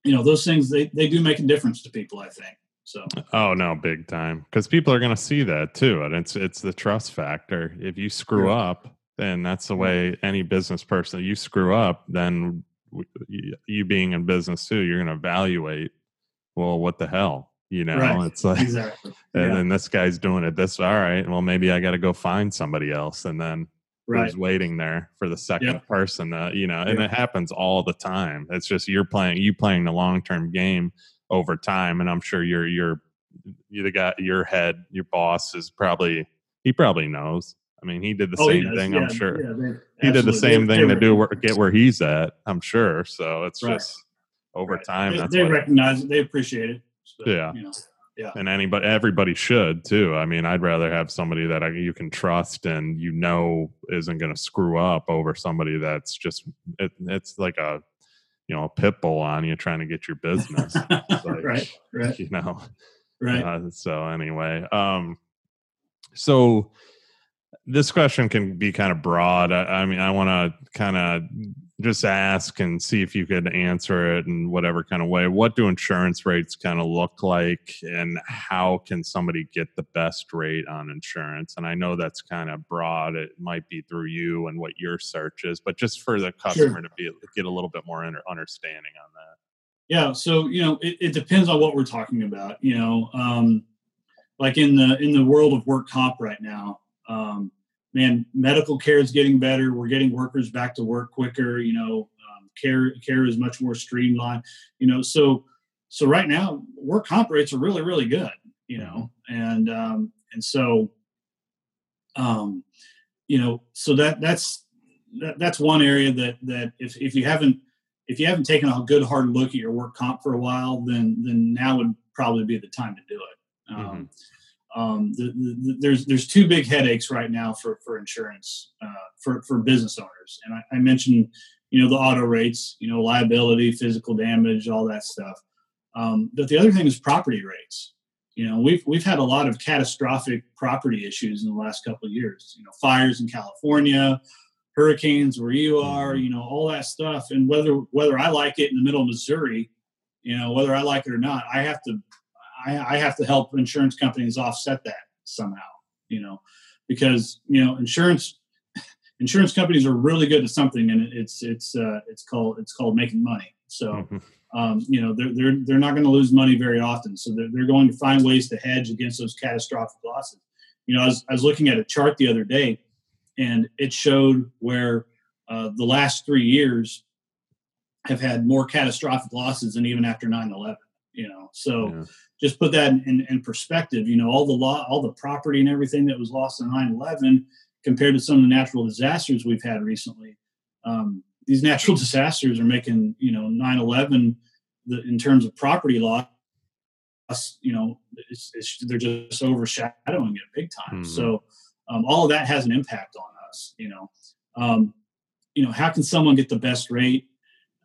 you know, those things they they do make a difference to people. I think. So. Oh no, big time. Because people are going to see that too, and it's it's the trust factor. If you screw yeah. up, then that's the way any business person. You screw up, then you being in business too, you're going to evaluate well, what the hell? You know, right. it's like, exactly. and yeah. then this guy's doing it this, all right, well, maybe I got to go find somebody else. And then right. who's waiting there for the second yeah. person, uh, you know, and yeah. it happens all the time. It's just you're playing, you playing the long term game over time. And I'm sure you're, you're, you the guy, your head, your boss is probably, he probably knows. I mean, he did the oh, same thing. I'm sure he did the same they, thing they to do where, get where he's at. I'm sure. So it's right. just over right. time. They, they recognize it. They appreciate it. So, yeah. You know, yeah. And anybody, everybody should too. I mean, I'd rather have somebody that I, you can trust and you know isn't going to screw up over somebody that's just it, it's like a you know a pit bull on you trying to get your business. like, right. Right. You know. Right. Uh, so anyway, um, so this question can be kind of broad. I, I mean, I want to kind of just ask and see if you could answer it in whatever kind of way. What do insurance rates kind of look like, and how can somebody get the best rate on insurance? And I know that's kind of broad. It might be through you and what your search is, but just for the customer sure. to be get a little bit more understanding on that. Yeah. So you know, it, it depends on what we're talking about. You know, um, like in the in the world of work comp right now. Um, man, medical care is getting better. We're getting workers back to work quicker. You know, um, care care is much more streamlined. You know, so so right now work comp rates are really really good. You know, and um, and so um, you know, so that that's that, that's one area that that if if you haven't if you haven't taken a good hard look at your work comp for a while, then then now would probably be the time to do it. Um, mm-hmm um, the, the, there's there's two big headaches right now for for insurance uh, for for business owners, and I, I, mentioned you know the auto rates, you know liability, physical damage, all that stuff. Um, but the other thing is property rates. You know we've we've had a lot of catastrophic property issues in the last couple of years. You know fires in California, hurricanes where you are, mm-hmm. you know, all that stuff. And whether whether I like it in the middle of Missouri, you know, whether I like it or not, I have to I, I have to help insurance companies offset that somehow, you know, because you know insurance insurance companies are really good at something, and it's it's uh, it's called it's called making money. So. Mm-hmm. Um, you know they're they're they're not going to lose money very often, so they're, they're going to find ways to hedge against those catastrophic losses. You know, I was, I was looking at a chart the other day, and it showed where uh, the last three years have had more catastrophic losses than even after 9-11 you know so. Just put that in, in, perspective you know all the law all the property and everything that was lost in 9-11 compared to some of the natural disasters we've had recently. Um, these natural disasters are making you know 9-11 in terms of property loss you know it's, it's, they're just overshadowing it big time. Mm-hmm. so um, all of that has an impact on us you know. Um, you know how can someone get the best rate?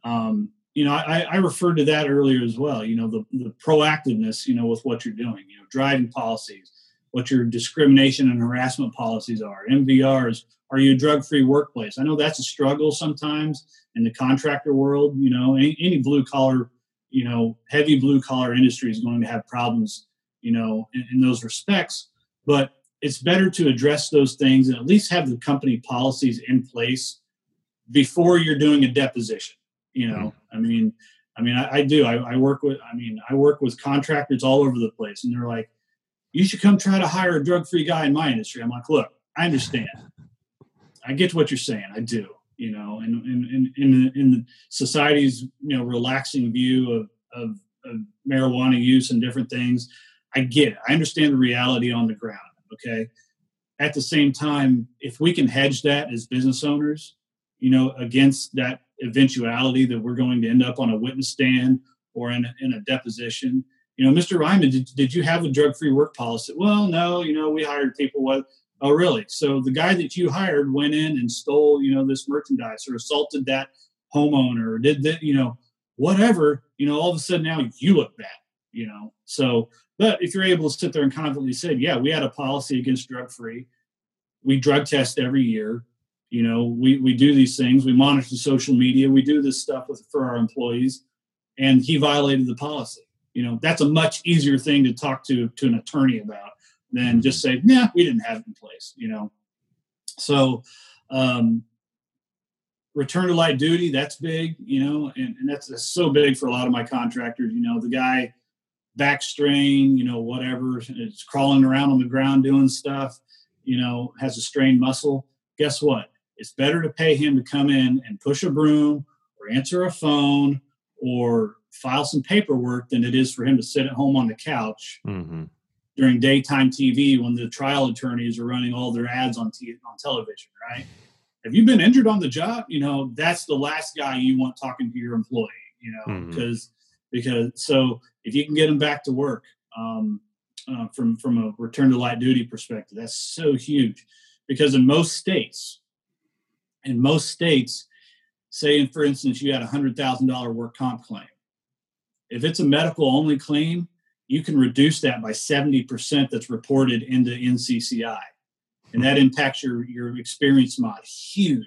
Um, you know I, I referred to that earlier as well you know the, the proactiveness you know with what you're doing you know driving policies what your discrimination and harassment policies are mvrs are you a drug-free workplace? I know that's a struggle sometimes in the contractor world you know any, any blue collar you know heavy blue collar industry is going to have problems you know in, in those respects but it's better to address those things and at least have the company policies in place before you're doing a deposition you know mm-hmm. i mean i mean i, I do. I, I, work with i mean i work with contractors all over the place and they're like you should come try to hire a drug-free guy in my industry. I'm like look i understand. I get what you're saying. I do you know and in, in, in, in society's you know relaxing view of, of, of marijuana use and different things. I get it. I understand the reality on the ground Okay. At the same time, if we can hedge that as business owners, you know, against that eventuality that we're going to end up on a witness stand or in a, in a deposition, you know, Mr. Ryman, did, did you have a drug free work policy? Well, no, you know, we hired people what Oh, really? So the guy that you hired went in and stole, you know, this merchandise or assaulted that homeowner or did that, you know, whatever, you know, all of a sudden now you look bad, you know. So but if you're able to sit there and confidently say, yeah, we had a policy against drug free, we drug test every year, you know, we, we do these things, we monitor social media, we do this stuff with, for our employees, and he violated the policy. You know, that's a much easier thing to talk to to an attorney about than just say, yeah, we didn't have it in place, you know. So um, return to light duty, that's big, you know, and, and that's, that's so big for a lot of my contractors. You know, the guy back strain, you know, whatever, it's crawling around on the ground doing stuff, you know, has a strained muscle. Guess what? It's better to pay him to come in and push a broom or answer a phone or file some paperwork than it is for him to sit at home on the couch mm-hmm. during daytime TV when the trial attorneys are running all their ads on, t- on television, right? Have you been injured on the job? You know, that's the last guy you want talking to your employee, you know, mm-hmm. because because so if you can get them back to work um, uh, from from a return to light duty perspective, that's so huge. Because in most states, in most states, say for instance you had a hundred thousand dollar work comp claim, if it's a medical only claim, you can reduce that by seventy percent. That's reported into NCCI, and that impacts your your experience mod huge.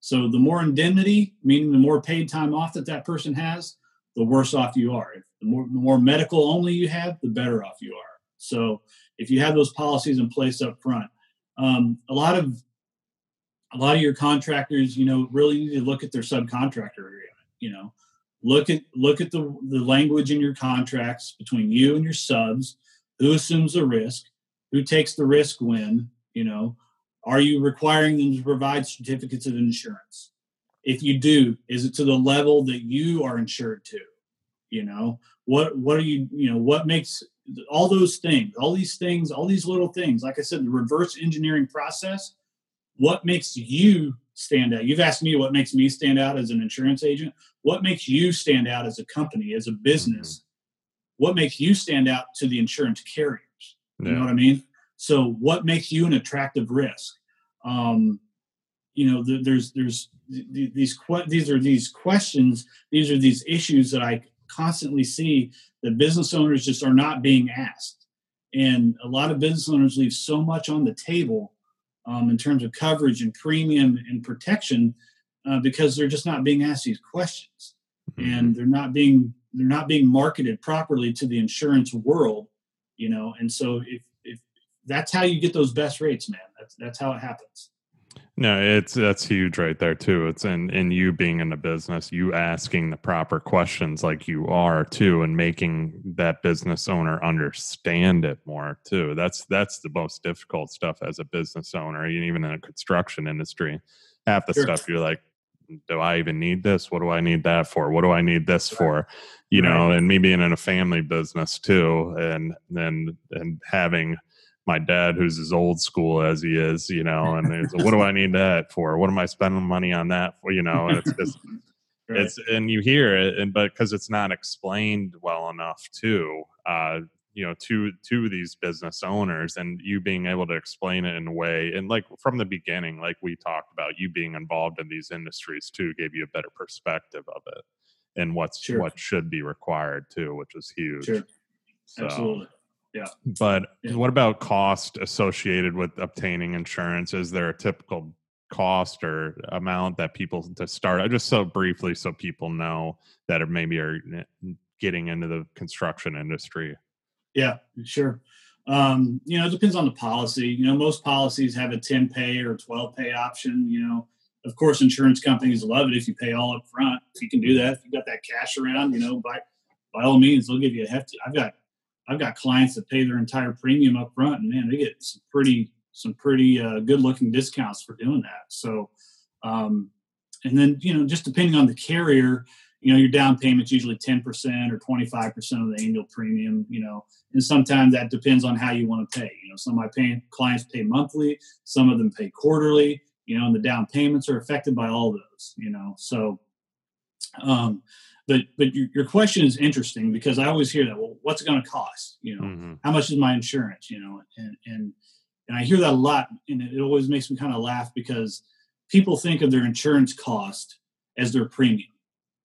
So the more indemnity, meaning the more paid time off that that person has, the worse off you are. The more, the more medical only you have, the better off you are. So if you have those policies in place up front, um, a lot of a lot of your contractors, you know, really need to look at their subcontractor agreement. You know, look at look at the the language in your contracts between you and your subs. Who assumes the risk? Who takes the risk when? You know, are you requiring them to provide certificates of insurance? if you do is it to the level that you are insured to you know what what are you you know what makes all those things all these things all these little things like i said the reverse engineering process what makes you stand out? You've asked me what makes me stand out as an insurance agent. What makes you stand out as a company as a business? Mm-hmm. what makes you stand out to the insurance carriers? You know what i mean? So what makes you an attractive risk? Um, you know there's there's these que- these are these questions these are these issues that i constantly see that business owners just are not being asked. And a lot of business owners leave so much on the table um, in terms of coverage and premium and protection uh, because they're just not being asked these questions. Mm-hmm. and they're not being they're not being marketed properly to the insurance world you know? And so if if that's how you get those best rates man that's that's how it happens no, it's that's huge right there too. It's in in you being in the business, you asking the proper questions like you are too, and making that business owner understand it more too. That's that's the most difficult stuff as a business owner, even in a construction industry. Half the sure. stuff you're like, do I even need this? What do I need that for? What do I need this for? You right. know, and me being in a family business too, and and and having my dad who's as old school as he is you know and what do i need that for what am i spending money on that for you know and it's just right. it's and you hear it and but because it's not explained well enough too uh you know to to these business owners and you being able to explain it in a way and like from the beginning like we talked about you being involved in these industries too gave you a better perspective of it and what's sure. what should be required too which is huge sure. So, absolutely yeah. But yeah. what about cost associated with obtaining insurance? Is there a typical cost or amount that people to start? I just so briefly so people know that are maybe are getting into the construction industry. Yeah, sure. Um, you know, it depends on the policy. You know, most policies have a 10 pay or 12 pay option. You know, of course, insurance companies love it if you pay all up front. If you can do that, if you got that cash around, you know, by by all means, they'll give you a hefty. I've got I've got clients that pay their entire premium up front, and man, they get some pretty some pretty uh, good looking discounts for doing that. So, um, and then you know, just depending on the carrier, you know, your down payment's usually ten percent or twenty five percent of the annual premium. You know, and sometimes that depends on how you want to pay. You know, some of my pay, clients pay monthly, some of them pay quarterly. You know, and the down payments are affected by all those. You know, so. Um, but but your, your question is interesting because I always hear that. Well, what's it going to cost? You know, mm-hmm. how much is my insurance? You know, and and and I hear that a lot, and it always makes me kind of laugh because people think of their insurance cost as their premium,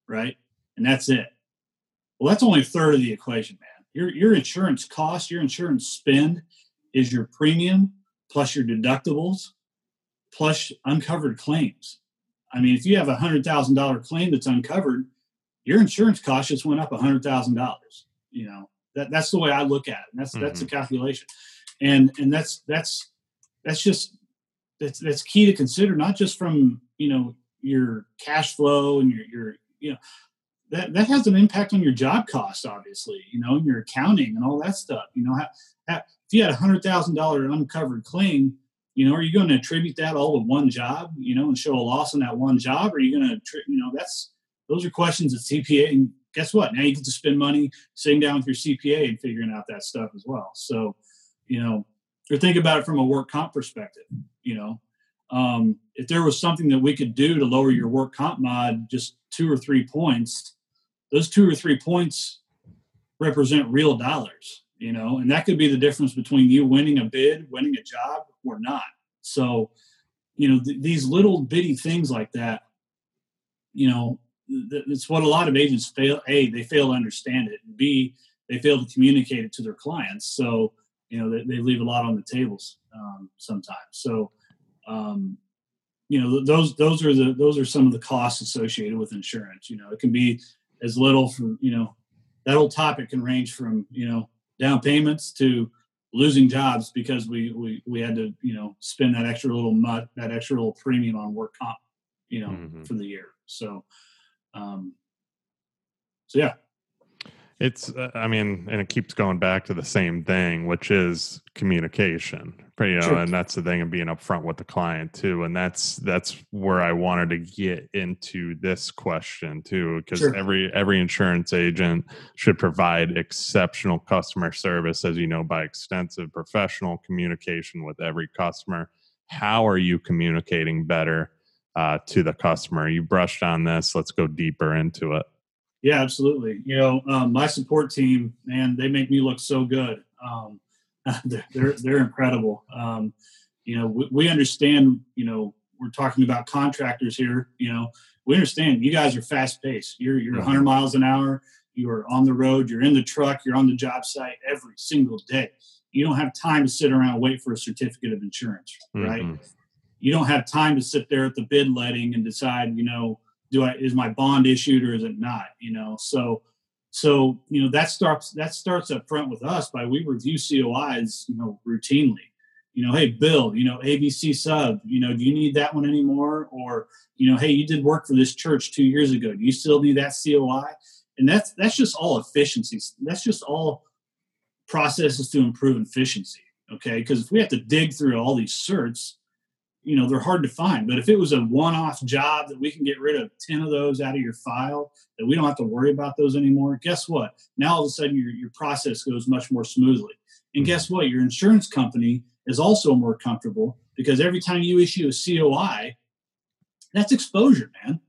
right? And that's it. Well, that's only a third of the equation, man. Your your insurance cost, your insurance spend, is your premium plus your deductibles plus uncovered claims. I mean, if you have a hundred thousand dollar claim that's uncovered, your insurance cost just went up a hundred thousand dollars. You know, that that's the way I look at it. And that's mm-hmm. that's the calculation. And and that's that's that's just that's that's key to consider, not just from, you know, your cash flow and your your you know that that has an impact on your job costs, obviously, you know, and your accounting and all that stuff. You know, if you had a hundred thousand dollar uncovered claim, you know, are you going to attribute that all to one job, you know, and show a loss on that one job? Or are you going to, you know, that's those are questions that CPA and guess what? Now you get to spend money sitting down with your CPA and figuring out that stuff as well. So, you know, or think about it from a work comp perspective. You know, um, if there was something that we could do to lower your work comp mod just two or three points, those two or three points represent real dollars. You know, and that could be the difference between you winning a bid, winning a job, or not. So, you know, th- these little bitty things like that, you know, it's what a lot of agents fail. A, they fail to understand it. B, they fail to communicate it to their clients. So, you know, they, they leave a lot on the tables um, sometimes. So, um, you know, those those are the those are some of the costs associated with insurance. You know, it can be as little from you know that whole topic can range from you know down payments to losing jobs because we we we had to you know spend that extra little mod that extra little premium on work comp you know mm-hmm. for the year. So um, so yeah, it's uh, I mean, and it keeps going back to the same thing, which is communication. You know, sure. and that's the thing of being upfront with the client too. And that's that's where I wanted to get into this question too, because sure. every every insurance agent should provide exceptional customer service, as you know, by extensive professional communication with every customer. How are you communicating better? Uh, to the customer. You brushed on this. Let's go deeper into it. Yeah, absolutely. You know, um, my support team, man, they make me look so good. Um, they're, they're, they're incredible. Um, you know, we, we, understand. You know, we're talking about contractors here. You know, we understand you guys are fast paced. You're you're 100 mm-hmm. miles an hour. You are on the road. You're in the truck. You're on the job site every single day. you don't have time to sit around and wait for a certificate of insurance, right? Mm-hmm. You don't have time to sit there at the bid letting and decide, you know, do I is my bond issued or is it not? You know, so so you know that starts that starts up front with us by we review COIs, you know, routinely. You know, hey Bill, you know ABC sub, you know, do you need that one anymore? Or you know, hey, you did work for this church two years ago. Do you still need that COI? And that's that's just all efficiencies. That's just all processes to improve efficiency. Okay, because if we have to dig through all these certs, you know they're hard to find. But if it was a one-off job that we can get rid of 10 of those out of your file that we don't have to worry about those anymore guess what? Now all of a sudden your, your process goes much more smoothly. And guess mm-hmm. what? Your insurance company is also more comfortable because every time you issue a coi that's exposure man.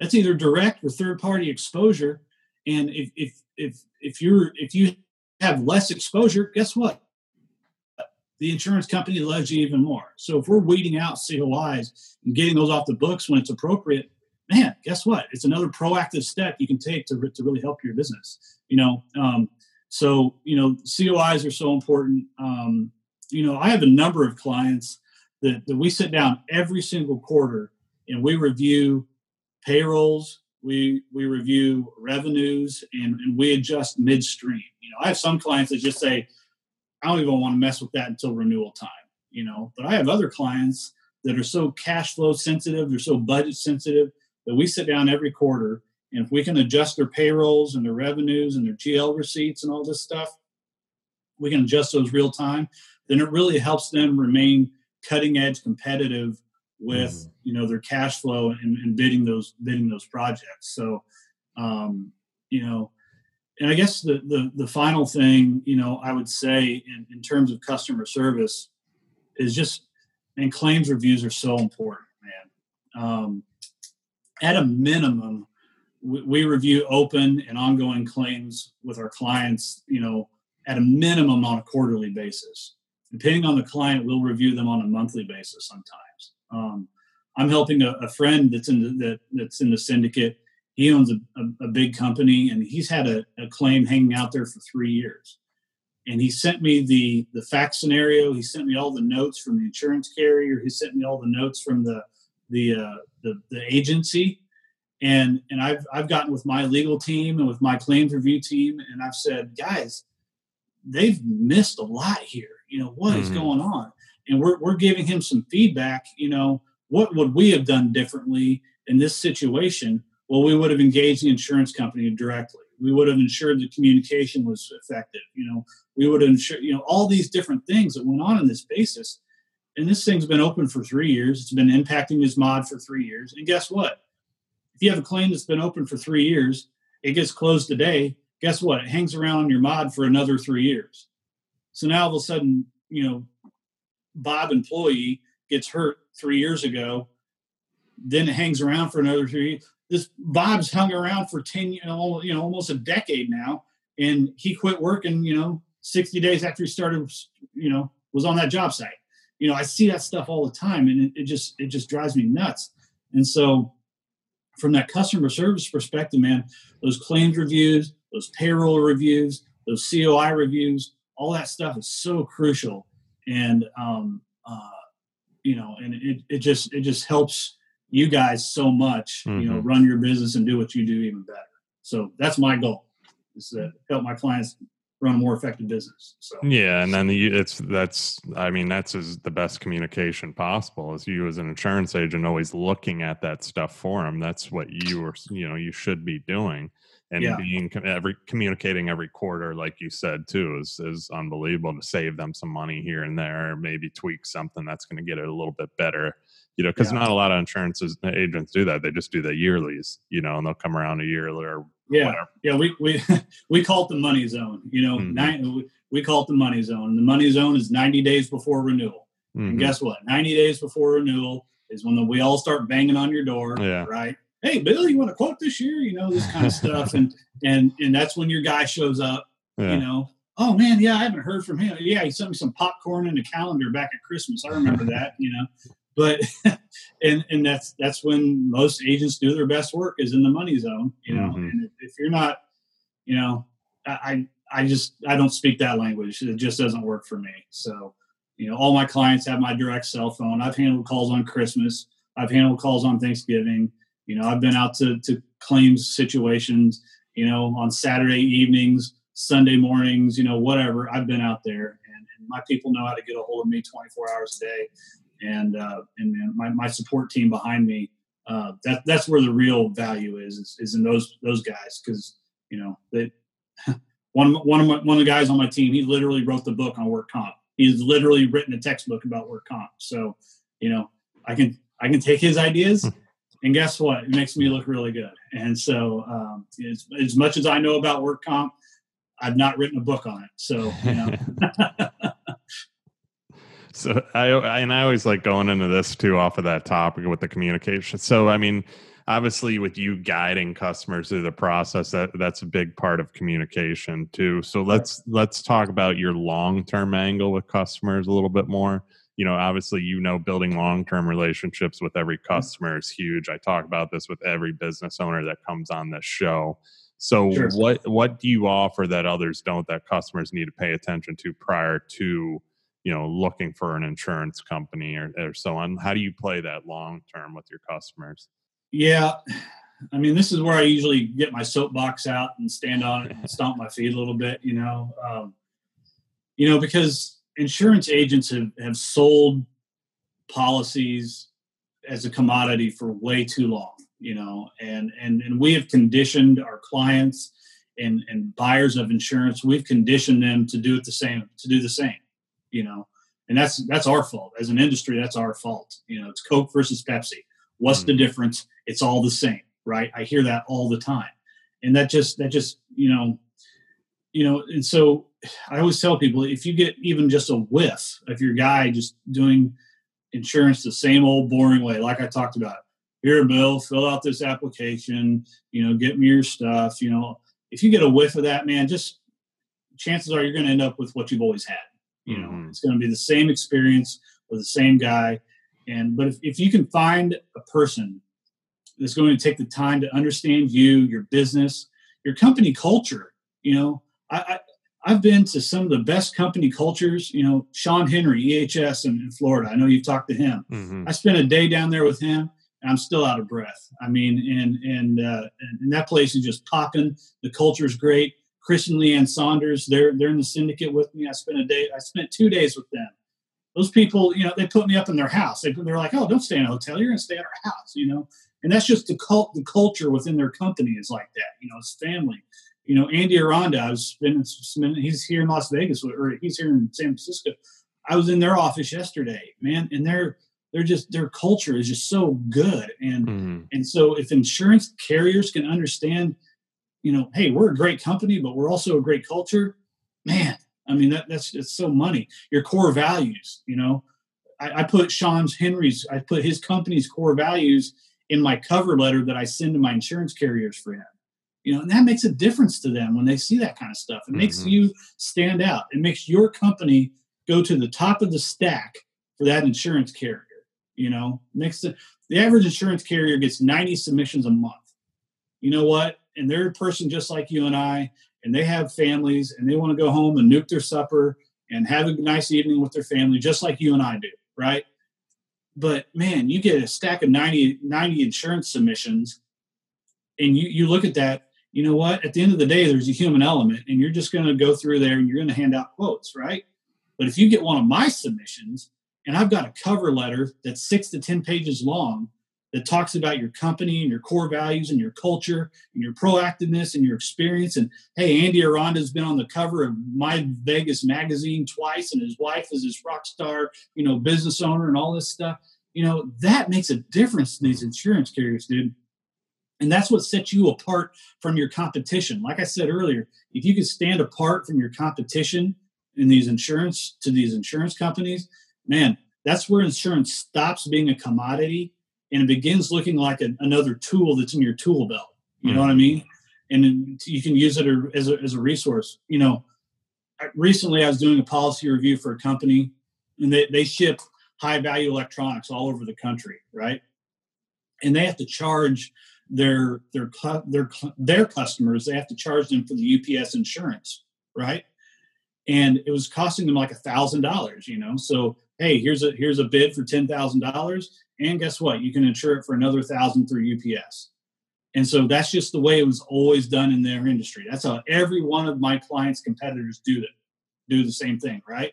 That's either direct or third party exposure. And if if if if you're if you have less exposure guess what the insurance company loves you even more. So if we're weeding out COIs and getting those off the books when it's appropriate, man, guess what? It's another proactive step you can take to, to really help your business. You know, um, so you know, COIs are so important. Um, you know, I have a number of clients that, that we sit down every single quarter and we review payrolls, we we review revenues, and, and we adjust midstream. You know, I have some clients that just say, I don't even want to mess with that until renewal time, you know. But I have other clients that are so cash flow sensitive, they're so budget sensitive that we sit down every quarter and if we can adjust their payrolls and their revenues and their GL receipts and all this stuff, we can adjust those real time, then it really helps them remain cutting edge competitive with mm-hmm. you know their cash flow and, and, bidding those bidding those projects. So um, you know and I guess the, the, the final thing, you know, I would say in, in terms of customer service is just, and claims reviews are so important, man. Um, at a minimum, we, we review open and ongoing claims with our clients, you know, at a minimum on a quarterly basis. Depending on the client, we'll review them on a monthly basis sometimes. Um, I'm helping a, a, friend that's in the, that, that's in the syndicate he owns a, a, a big company and he's had a, a, claim hanging out there for three years. And he sent me the the fact scenario. He sent me all the notes from the insurance carrier. He sent me all the notes from the the uh, the, the agency. And and I've I've gotten with my legal team and with my claims review team and I've said guys they've missed a lot here. You know what mm-hmm. is going on? And we're we're giving him some feedback you know what would we have done differently in this situation well, we would have engaged the insurance company directly. We would have ensured the communication was effective. You know, we would have ensured, you know, all these different things that went on in this basis. And this thing's been open for three years. It's been impacting his mod for three years. And guess what? If you have a claim that's been open for three years, it gets closed today. Guess what? It hangs around your mod for another three years. So now all of a sudden, you know, Bob employee gets hurt three years ago. Then it hangs around for another three this Bob's hung around for 10, you know, you know, almost a decade now. And he quit working, you know, 60 days after he started, you know, was on that job site. You know, I see that stuff all the time and it, it just, it just drives me nuts. And so from that customer service perspective, man, those claims reviews, those payroll reviews, those COI reviews, all that stuff is so crucial. And, um, uh, you know, and it, it just, it just helps, you guys so much, mm-hmm. you know, mm-hmm. run your business and do what you do even better. So that's my goal is to help my clients run a more effective business. So yeah, and then the, it's that's I mean that's is the best communication possible. Is you as an insurance agent always looking at that stuff for them. That's what you are you know you should be doing and yeah. being every communicating every quarter, like you said too, is is unbelievable to save them some money here and there. Maybe tweak something that's going to get it a little bit better, you know, because yeah. not a lot of insurance agents do that. They just do the yearlies, you know, and they'll come around a year or yeah, whatever. yeah. We we we call it the money zone. You know, mm-hmm. nine, we call it the money zone. The money zone is ninety days before renewal. Mm-hmm. And guess what? Ninety days before renewal is when the, we all start banging on your door. Yeah. Right hey bill you want to quote this year you know this kind of stuff and and and that's when your guy shows up yeah. you know oh man yeah i haven't heard from him yeah he sent me some popcorn and a calendar back at christmas i remember that you know but and and that's that's when most agents do their best work is in the money zone you know mm-hmm. and if, if, you're not you know I I just I don't speak that language. It just doesn't work for me. So, you know, all my clients have my direct cell phone. I've handled calls on Christmas. I've handled calls on Thanksgiving. You know, I've been out to to claims situations. You know, on Saturday evenings, Sunday mornings. You know, whatever. I've been out there, and, and my people know how to get a hold of me 24 hours a day, and uh, and my my support team behind me. Uh, that that's where the real value is is, is in those those guys. Because you know they one one of my, one of the guys on my team he literally wrote the book on work comp. He's literally written a textbook about work comp. So you know i can i can take his ideas hmm. and guess what? It makes me look really good. And so um, as, as much as i know about work comp i've not written a book on it. So you know so I, I and i always like going into this too off of that topic with the communication. So i mean obviously with you guiding customers through the process that that's a big part of communication too. So let's let's talk about your long-term angle with customers a little bit more. You know obviously you know building long-term relationships with every mm-hmm. customer is huge. I talk about this with every business owner that comes on this show. So sure. what what do you offer that others don't that customers need to pay attention to prior to you know looking for an insurance company or, or so on how do you play that long term with your customers yeah. I mean, this is where I usually get my soapbox out and stand on it and stomp my feet a little bit, you know. Um, you know, because insurance agents have, have sold policies as a commodity for way too long, you know, and and and we have conditioned our clients and and buyers of insurance, we've conditioned them to do it the same, to do the same, you know. And that's that's our fault. As an industry, that's our fault. You know, it's Coke versus Pepsi. What's mm. the difference? it's all the same right i hear that all the time and that just that just you know you know and so i always tell people if you get even just a whiff of your guy just doing insurance the same old boring way like i talked about here bill fill out this application you know get me your stuff you know if you get a whiff of that man just chances are you're going to end up with what you've always had you know mm-hmm. it's going to be the same experience with the same guy and but if, if you can find a person that's going to take the time to understand you, your business, your company culture. You know, I, I have been to some of the best company cultures. You know, Sean Henry, EHS in, in Florida. I know you've talked to him. Mm-hmm. I spent a day down there with him. And I'm still out of breath. I mean, and and uh, and that place is just popping. The culture is great. Chris and Leanne Saunders, they're they're in the syndicate with me. I spent a day. I spent two days with them. Those people, you know, they put me up in their house. They, they're like, "Oh, don't stay in a hotel. You're going to stay at our house." You know, and that's just the cult the culture within their company is like that you know it's family you know andy aranda i was spending he's here in las vegas or he's here in san francisco i was in their office yesterday man and they're they're just their culture is just so good and mm-hmm. and so if insurance carriers can understand you know hey we're a great company but we're also a great culture man i mean that, that's it's so money your core values you know I, I put sean's henry's i put his company's core values in my cover letter that I send to my insurance carriers for him. You know, and that makes a difference to them when they see that kind of stuff. It mm-hmm. makes you stand out. It makes your company go to the top of the stack for that insurance carrier. You know, makes the, the average insurance carrier gets 90 submissions a month. You know what? And they're a person just like you and I, and they have families and they want to go home and nuke their supper and have a nice evening with their family, just like you and I do, right? but man, you get a stack of 90, 90 insurance submissions and you, you look at that, you know what? At the end of the day, there's a human element and you're just going to go through there and you're going to hand out quotes, right? But if you get one of my submissions and I've got a cover letter that's six to 10 pages long that talks about your company and your core values and your culture and your proactiveness and your experience. And hey, Andy Aranda has been on the cover of My Vegas magazine twice, and his wife is this rock star, you know, business owner and all this stuff. You know, that makes a difference to these insurance carriers, dude. And that's what sets you apart from your competition. Like I said earlier, if you can stand apart from your competition in these insurance to these insurance companies, man, that's where insurance stops being a commodity and it begins looking like a, another tool that's in your tool belt. You mm-hmm. know what I mean? And you can use it as a, as a resource. You know, recently I was doing a policy review for a company, and they, they ship high value electronics all over the country, right? And they have to charge their their their their customers. They have to charge them for the UPS insurance, right? And it was costing them like a thousand dollars, you know. So hey, here's a here's a bid for ten thousand dollars, and guess what? You can insure it for another thousand through UPS. And so that's just the way it was always done in their industry. That's how every one of my clients' competitors do it, do the same thing, right?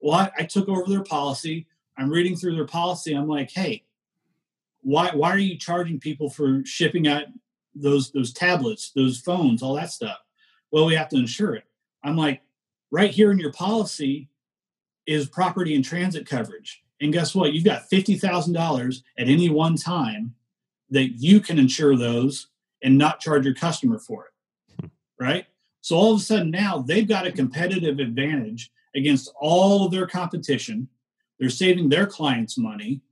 Well, I, I took over their policy. I'm reading through their policy. I'm like, hey, why why are you charging people for shipping out those those tablets, those phones, all that stuff? Well, we have to insure it. I'm like, right here in your policy is property and transit coverage. And guess what? You've got $50,000 at any one time that you can insure those and not charge your customer for it. Hmm. Right? So all of a sudden now they've got a competitive advantage against all of their competition. They're saving their clients money.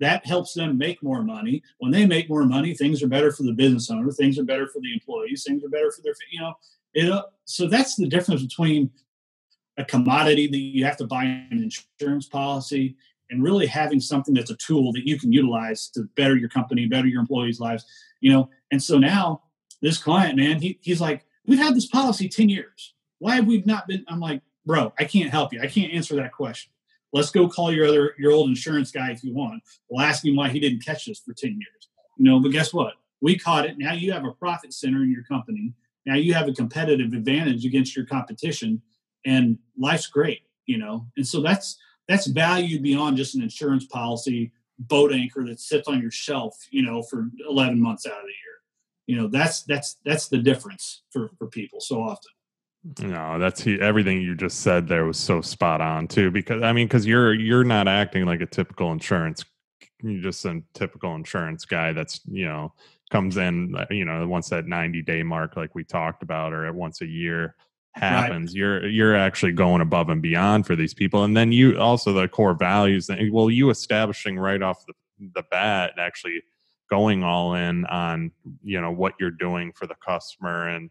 That helps them make more money. When they make more money, things are better for the business owner, things are better for the employees, things are better for their, you know, it, uh, so that's the difference between a commodity that you have to buy an insurance policy and really having something that's a tool that you can utilize to better your company, better your employees' lives, you know. And so now this client, man, he, he's like, we've had this policy 10 years. Why have we not been? I'm like, bro, I can't help you. I can't answer that question. Let's go call your other your old insurance guy if you want. We'll ask him why he didn't catch this for 10 years. You know, but guess what? We caught it. Now you have a profit center in your company. Now you have a competitive advantage against your competition and life's great, you know. And so that's that's value beyond just an insurance policy boat anchor that sits on your shelf, you know, for 11 months out of the year. You know, that's that's that's the difference for for people so often. No, that's he, everything you just said there was so spot on too. Because I mean, because you're you're not acting like a typical insurance, you're just a typical insurance guy that's you know comes in, you know, once that 90 day mark, like we talked about, or at once a year happens. Right. you're you're actually going above and beyond for these people. And then you also the core values well you establishing right off the, the bat actually going all in on you know what you're doing for the customer and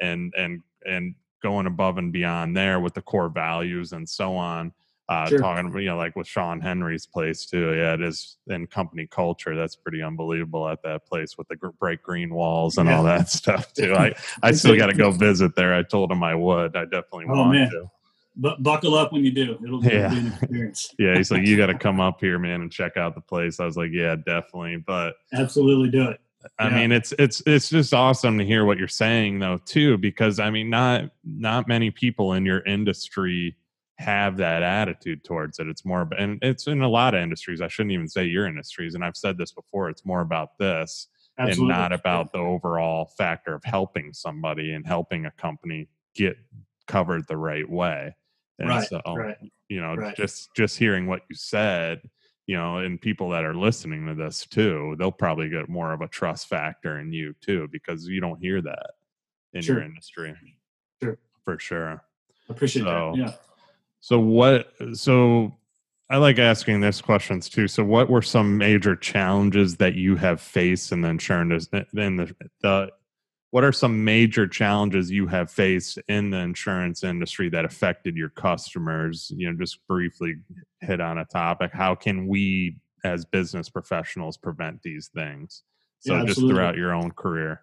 and and and going above and beyond there with the core values and so on uh, sure. talking you know like with Sean Henry's place too. Yeah, it is in company culture. That's pretty unbelievable at that place with the bright green walls and yeah. all that stuff too. I I still got to go visit there. I told him I would. I definitely oh, want man. to. But buckle up when you do. It'll be, yeah. an experience. yeah, he's like, you got to come up here, man, and check out the place. I was like, yeah, definitely. But absolutely do it. I yeah. mean, it's it's it's just awesome to hear what you're saying though, too, because I mean, not not many people in your industry have that attitude towards it. It's more, and it's in a lot of industries. I shouldn't even say your industries. And I've said this before. It's more about this Absolutely. and not about the overall factor of helping somebody and helping a company get covered the right way. And right, so, right, you know, right. just just hearing what you said, you know, and people that are listening to this too, they'll probably get more of a trust factor in you too, because you don't hear that in sure. your industry. Sure, for sure. Appreciate so, that. Yeah. So what? So I like asking this questions too. So what were some major challenges that you have faced in the insurance in the, the what are some major challenges you have faced in the insurance industry that affected your customers? You know, just briefly hit on a topic. How can we as business professionals prevent these things? So yeah, just throughout your own career.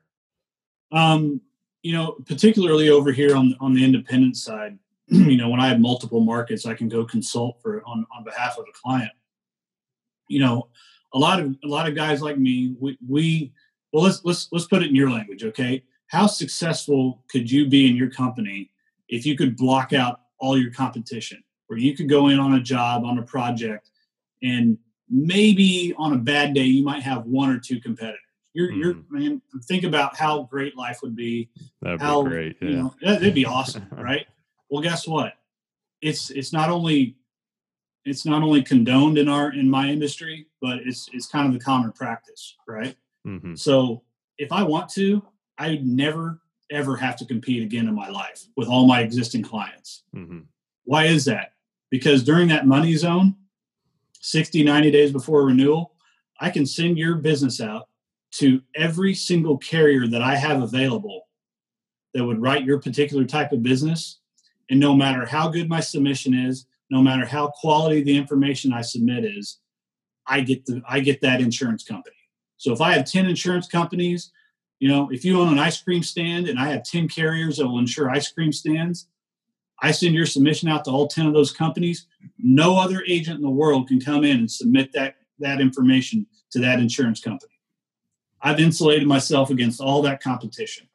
Um, you know, particularly over here on on the independent side, you know, when I have multiple markets, I can go consult for on, on behalf of a client. You know, a lot of a lot of guys like me, we, we well let's let's let's put it in your language, okay? How successful could you be in your company if you could block out all your competition? Where you could go in on a job, on a project, and maybe on a bad day you might have one or two competitors. You're, mm. you're, man. Think about how great life would be. That'd how, be great. Yeah. You know, that'd be awesome, right? Well, guess what? It's it's not only it's not only condoned in our in my industry, but it's it's kind of the common practice, right? Mm-hmm. So if I want to, I never ever have to compete again in my life with all my existing clients. Mm-hmm. Why is that? Because during that money zone, 60, 90 days before renewal, I can send your business out to every single carrier that I have available that would write your particular type of business and no matter how good my submission is, no matter how quality the information I submit is, I get the I get that insurance company. So if I have 10 insurance companies, you know, if you own an ice cream stand and I have 10 carriers that will insure ice cream stands, I send your submission out to all 10 of those companies. No other agent in the world can come in and submit that, that information to that insurance company. I've insulated myself against all that competition.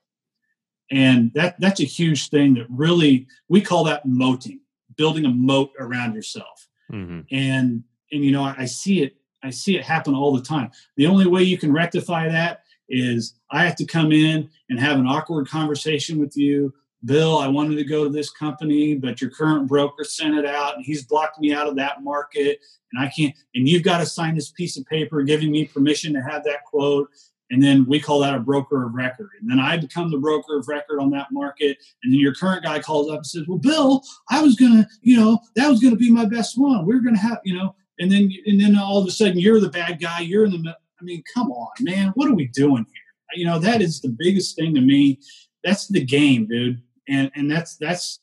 And that that's a huge thing that really we call that moating, building a moat around yourself. Mm-hmm. And and you know, I, I see it, I see it happen all the time. The only way you can rectify that is I have to come in and have an awkward conversation with you. Bill, I wanted to go to this company, but your current broker sent it out and he's blocked me out of that market and I can't and you've got to sign this piece of paper giving me permission to have that quote and then we call that a broker of record. And then I become the broker of record on that market. And then your current guy calls up and says, "Well, Bill, I was gonna, you know, that was gonna be my best one. We are gonna have, you know." And then and then all of a sudden you're the bad guy. You're in the. I mean, come on, man. What are we doing here? You know, that is the biggest thing to me. That's the game, dude. And and that's that's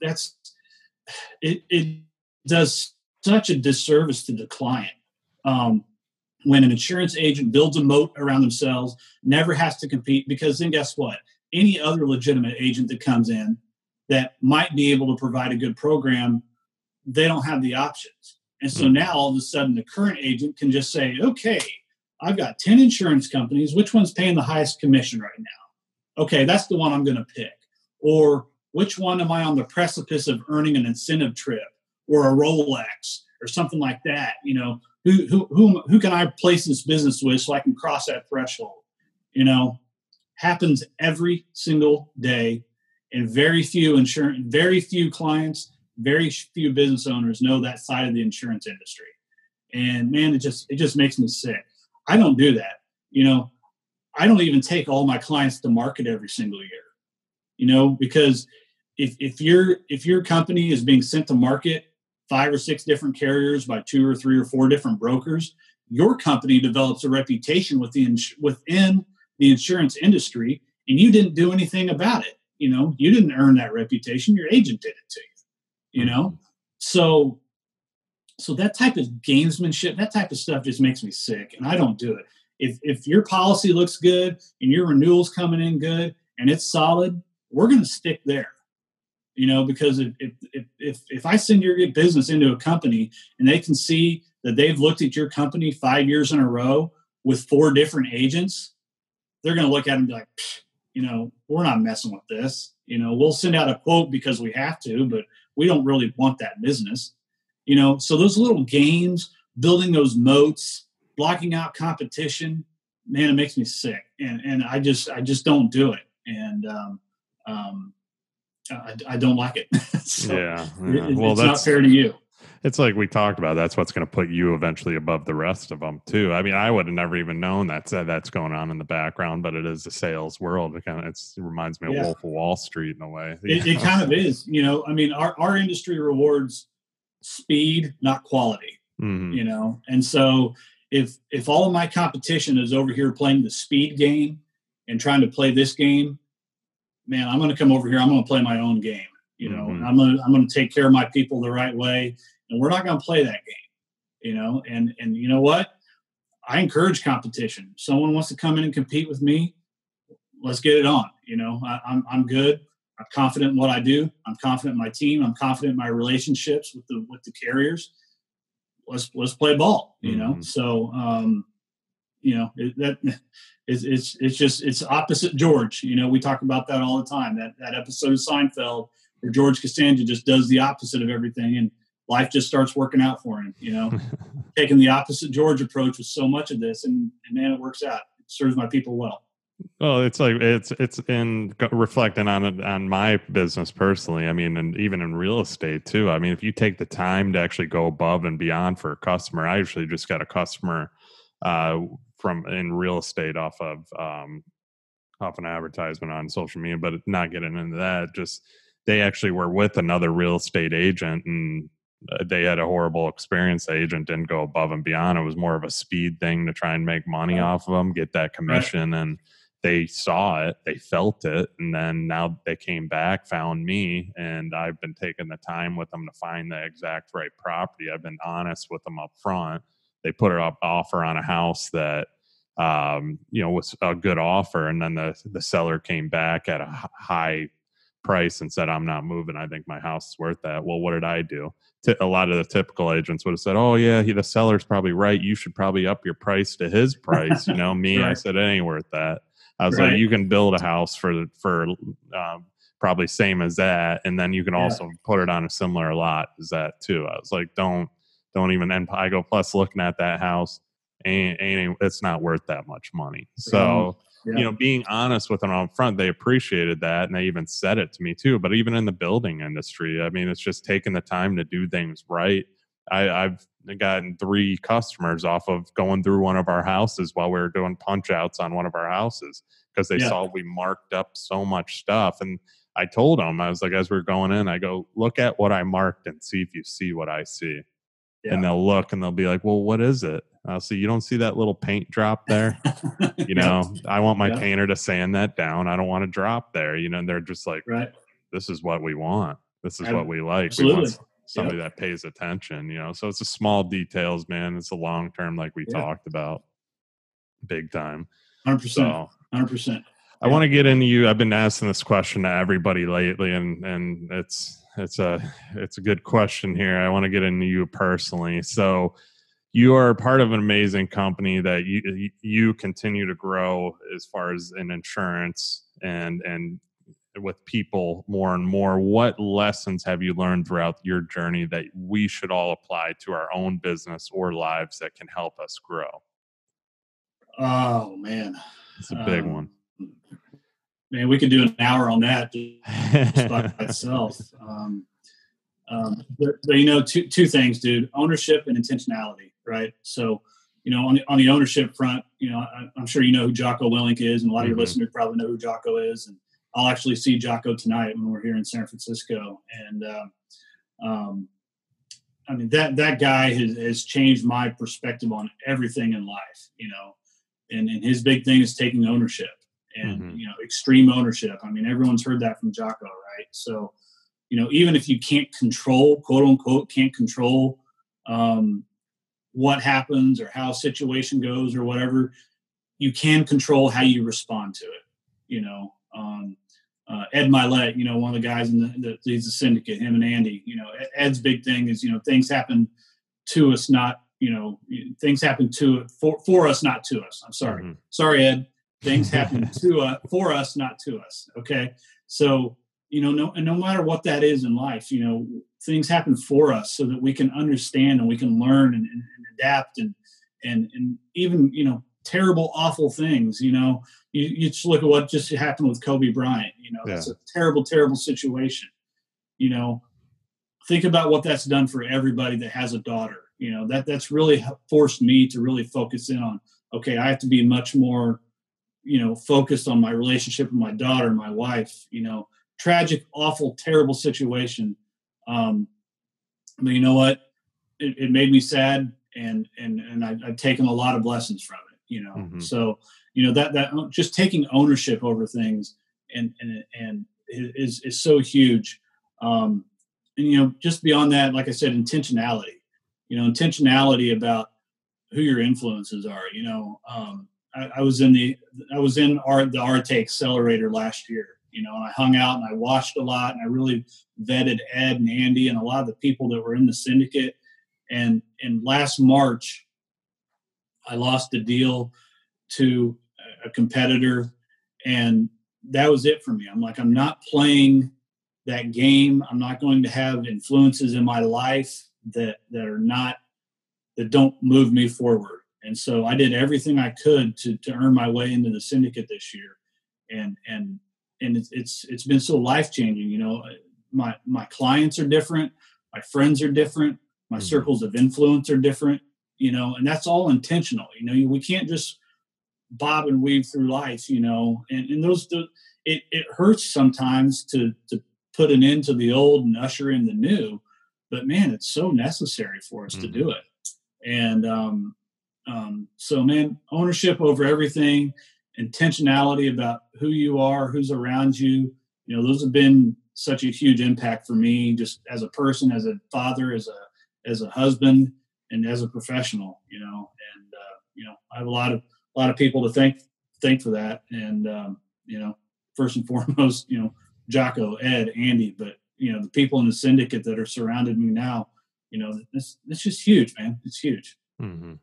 that's it. It does such a disservice to the client. Um, when an insurance agent builds a moat around themselves, never has to compete, because then guess what? Any other legitimate agent that comes in that might be able to provide a good program, they don't have the options. And so hmm. now all of a sudden the current agent can just say, okay, I've got 10 insurance companies. Which one's paying the highest commission right now? Okay, that's the one I'm going to pick. Or which one am I on the precipice of earning an incentive trip or a Rolex or something like that? You know, who who who can I place this business with so I can cross that threshold? You know, happens every single day, and very few insurance, very few clients, very few business owners know that side of the insurance industry. And man, it just it just makes me sick. I don't do that. You know, I don't even take all my clients to market every single year. You know, because if if your if your company is being sent to market five or six different carriers by two or three or four different brokers, your company develops a reputation within within the insurance industry, and you didn't do anything about it. You know, you didn't earn that reputation; your agent did it to you. You know, mm-hmm. so so that type of gamesmanship, that type of stuff, just makes me sick, and I don't do it. If if your policy looks good and your renewals coming in good and it's solid, we're going to stick there you know because if, if if if i send your business into a company and they can see that they've looked at your company five years in a row with four different agents they're going to look at them and be like you know we're not messing with this. You know we'll send out a quote because we have to but we don't really want that business. You know so those little games building those moats blocking out competition man it makes me sick. And and i just i just don't do it. And um, um, I, I don't like it. so yeah, yeah. It, well, it's that's not fair to you. It's like we talked about. That's what's going to put you eventually above the rest of them too. I mean, I would have never even known that's uh, that's going on in the background, but it is the sales world. It kind of it reminds me of yeah. Wolf of Wall Street in a way. It, it, kind of is. You know, I mean, our our industry rewards speed, not quality. Mm-hmm. You know, and so if if all of my competition is over here playing the speed game and trying to play this game, man, I'm going to come over here. I'm going to play my own game. You know, mm-hmm. I'm going to I'm going to take care of my people the right way, and we're not going to play that game. You know, and and you know what? I encourage competition. Someone wants to come in and compete with me. Let's get it on. You know, I, I'm I'm good. I'm confident in what I do. I'm confident in my team. I'm confident in my relationships with the with the carriers. Let's let's play ball. You know, mm-hmm. so um, you know it, that it's, it's it's just it's opposite George. You know, we talk about that all the time. That that episode of Seinfeld where George Costanza just does the opposite of everything, and life just starts working out for him. You know, taking the opposite George approach with so much of this, and, and man, it works out. It serves my people well. Well, it's like it's it's in reflecting on it on my business personally. I mean, and even in real estate too. I mean, if you take the time to actually go above and beyond for a customer, I usually just got a customer uh, from in real estate off of um, off an advertisement on social media, but not getting into that. Just they actually were with another real estate agent and uh, they had a horrible experience. The agent didn't go above and beyond. It was more of a speed thing to try and make money off of them, get that commission. Right. And they saw it, they felt it. And then now they came back, found me, and I've been taking the time with them to find the exact right property. I've been honest with them up front they put an offer on a house that um, you know was a good offer, and then the the seller came back at a high price and said, I'm not moving. I think my house is worth that. Well, what did I do? A lot of the typical agents would have said, Oh, yeah, he, the seller's probably right. You should probably up your price to his price. You know, me, right. I said, It ain't worth that. I was right. like, You can build a house for, for, um, probably same as that. And then you can also put it on a similar lot as that too. I was like, Don't, don't even, and I go, plus looking at that house, ain't, ain't it's not worth that much money. So, yeah. you know, being honest with them up front, they appreciated that, and they even said it to me too. But even in the building industry, I mean, it's just taking the time to do things right. I, I've gotten three customers off of going through one of our houses while we were doing punch outs on one of our houses because they yeah. saw we marked up so much stuff. And I told them, I was like, as we are going in, I go, look at what I marked and see if you see what I see yeah. and they'll look and they'll be like, "Well, what is it?" Uh, I'll see. You don't see that little paint drop there. you know, I want my yeah. painter to sand that down. I don't want to drop there. You know, and they're just like, right. "This is what we want. This is what we like. Absolutely. We want somebody yep. that pays attention." You know, so it's the small details, man. It's the long term, like we yeah. talked about, big time. Hundred percent. Hundred percent. I want to get into you. I've been asking this question to everybody lately, and and it's it's a it's a good question here. I want to get into you personally. So you are part of an amazing company that you you continue to grow as far as in insurance and and with people more and more what lessons have you learned throughout your journey that we should all apply to our own business or lives that can help us grow oh man it's a big um, one man, we could do an hour on that just by itself. Um, um, but, but, you know, two two things, dude: ownership and intentionality, right? So, you know, on the, on the ownership front, you know, I, am sure you know who Jocko Willink is, and a lot of your mm-hmm. listeners probably know who Jocko is. And I'll actually see Jocko tonight when we're here in San Francisco, and um, um I mean that that guy has, has changed my perspective on everything in life, you know. And, and his big thing is taking ownership and mm-hmm. you know extreme ownership. I mean, everyone's heard that from Jocko, right? So, you know, even if you can't control, quote unquote, can't control um, what happens or how a situation goes or whatever, you can control how you respond to it. You know, um, uh, Ed Mylett, you know, one of the guys in the, the he's a syndicate, him and Andy. You know, Ed's big thing is you know things happen to us, not you know things happen to for for us, not to us. I'm sorry, mm-hmm. sorry, Ed things happen to us for us not to us okay? So you know no and no matter what that is in life you know things happen for us so that we can understand and we can learn and, and, and adapt and and and even you know terrible awful things you know? You, you just look at what just happened with kobe bryant you know? Yeah. it's a terrible terrible situation you know? Think about what that's done for everybody that has a daughter you know? That that's really forced me to really focus in on okay i have to be much more you know focused on my relationship with my daughter my wife you know tragic awful terrible situation. Um but you know what? It, it made me sad and and and I, have taken a lot of lessons from it you know? Mm-hmm. so you know that that just taking ownership over things and and and is is so huge. Um and you know just beyond that like i said intentionality you know intentionality about who your influences are you know? Um I, I, was in the I was in our the Arete Accelerator last year, you know, and I hung out and I watched a lot and I really vetted Ed and Andy and a lot of the people that were in the syndicate. And in last March, I lost a deal to a competitor, and that was it for me. I'm like, I'm not playing that game. I'm not going to have influences in my life that that are not that don't move me forward and so I did everything I could to, to earn my way into the syndicate this year. And, and, and it's, it's, it's been so life changing. You know, my, my clients are different. My friends are different. My mm-hmm. circles of influence are different, you know, and that's all intentional. You know, we can't just bob and weave through life, you know, and, and those, the, it, it hurts sometimes to, to put an end to the old and usher in the new, but man, it's so necessary for us mm-hmm. to do it. And, um, um, so, man, ownership over everything, intentionality about who you are, who's around you. You know, those have been such a huge impact for me, just as a person, as a father, as a as a husband, and as a professional. You know, and uh, you know, I have a lot of a lot of people to thank thank for that. And um, you know, first and foremost, you know, Jocko, Ed, Andy, but you know the people in the syndicate that are surrounded me now. You know, it's it's just huge, man. It's huge. Mm-hmm.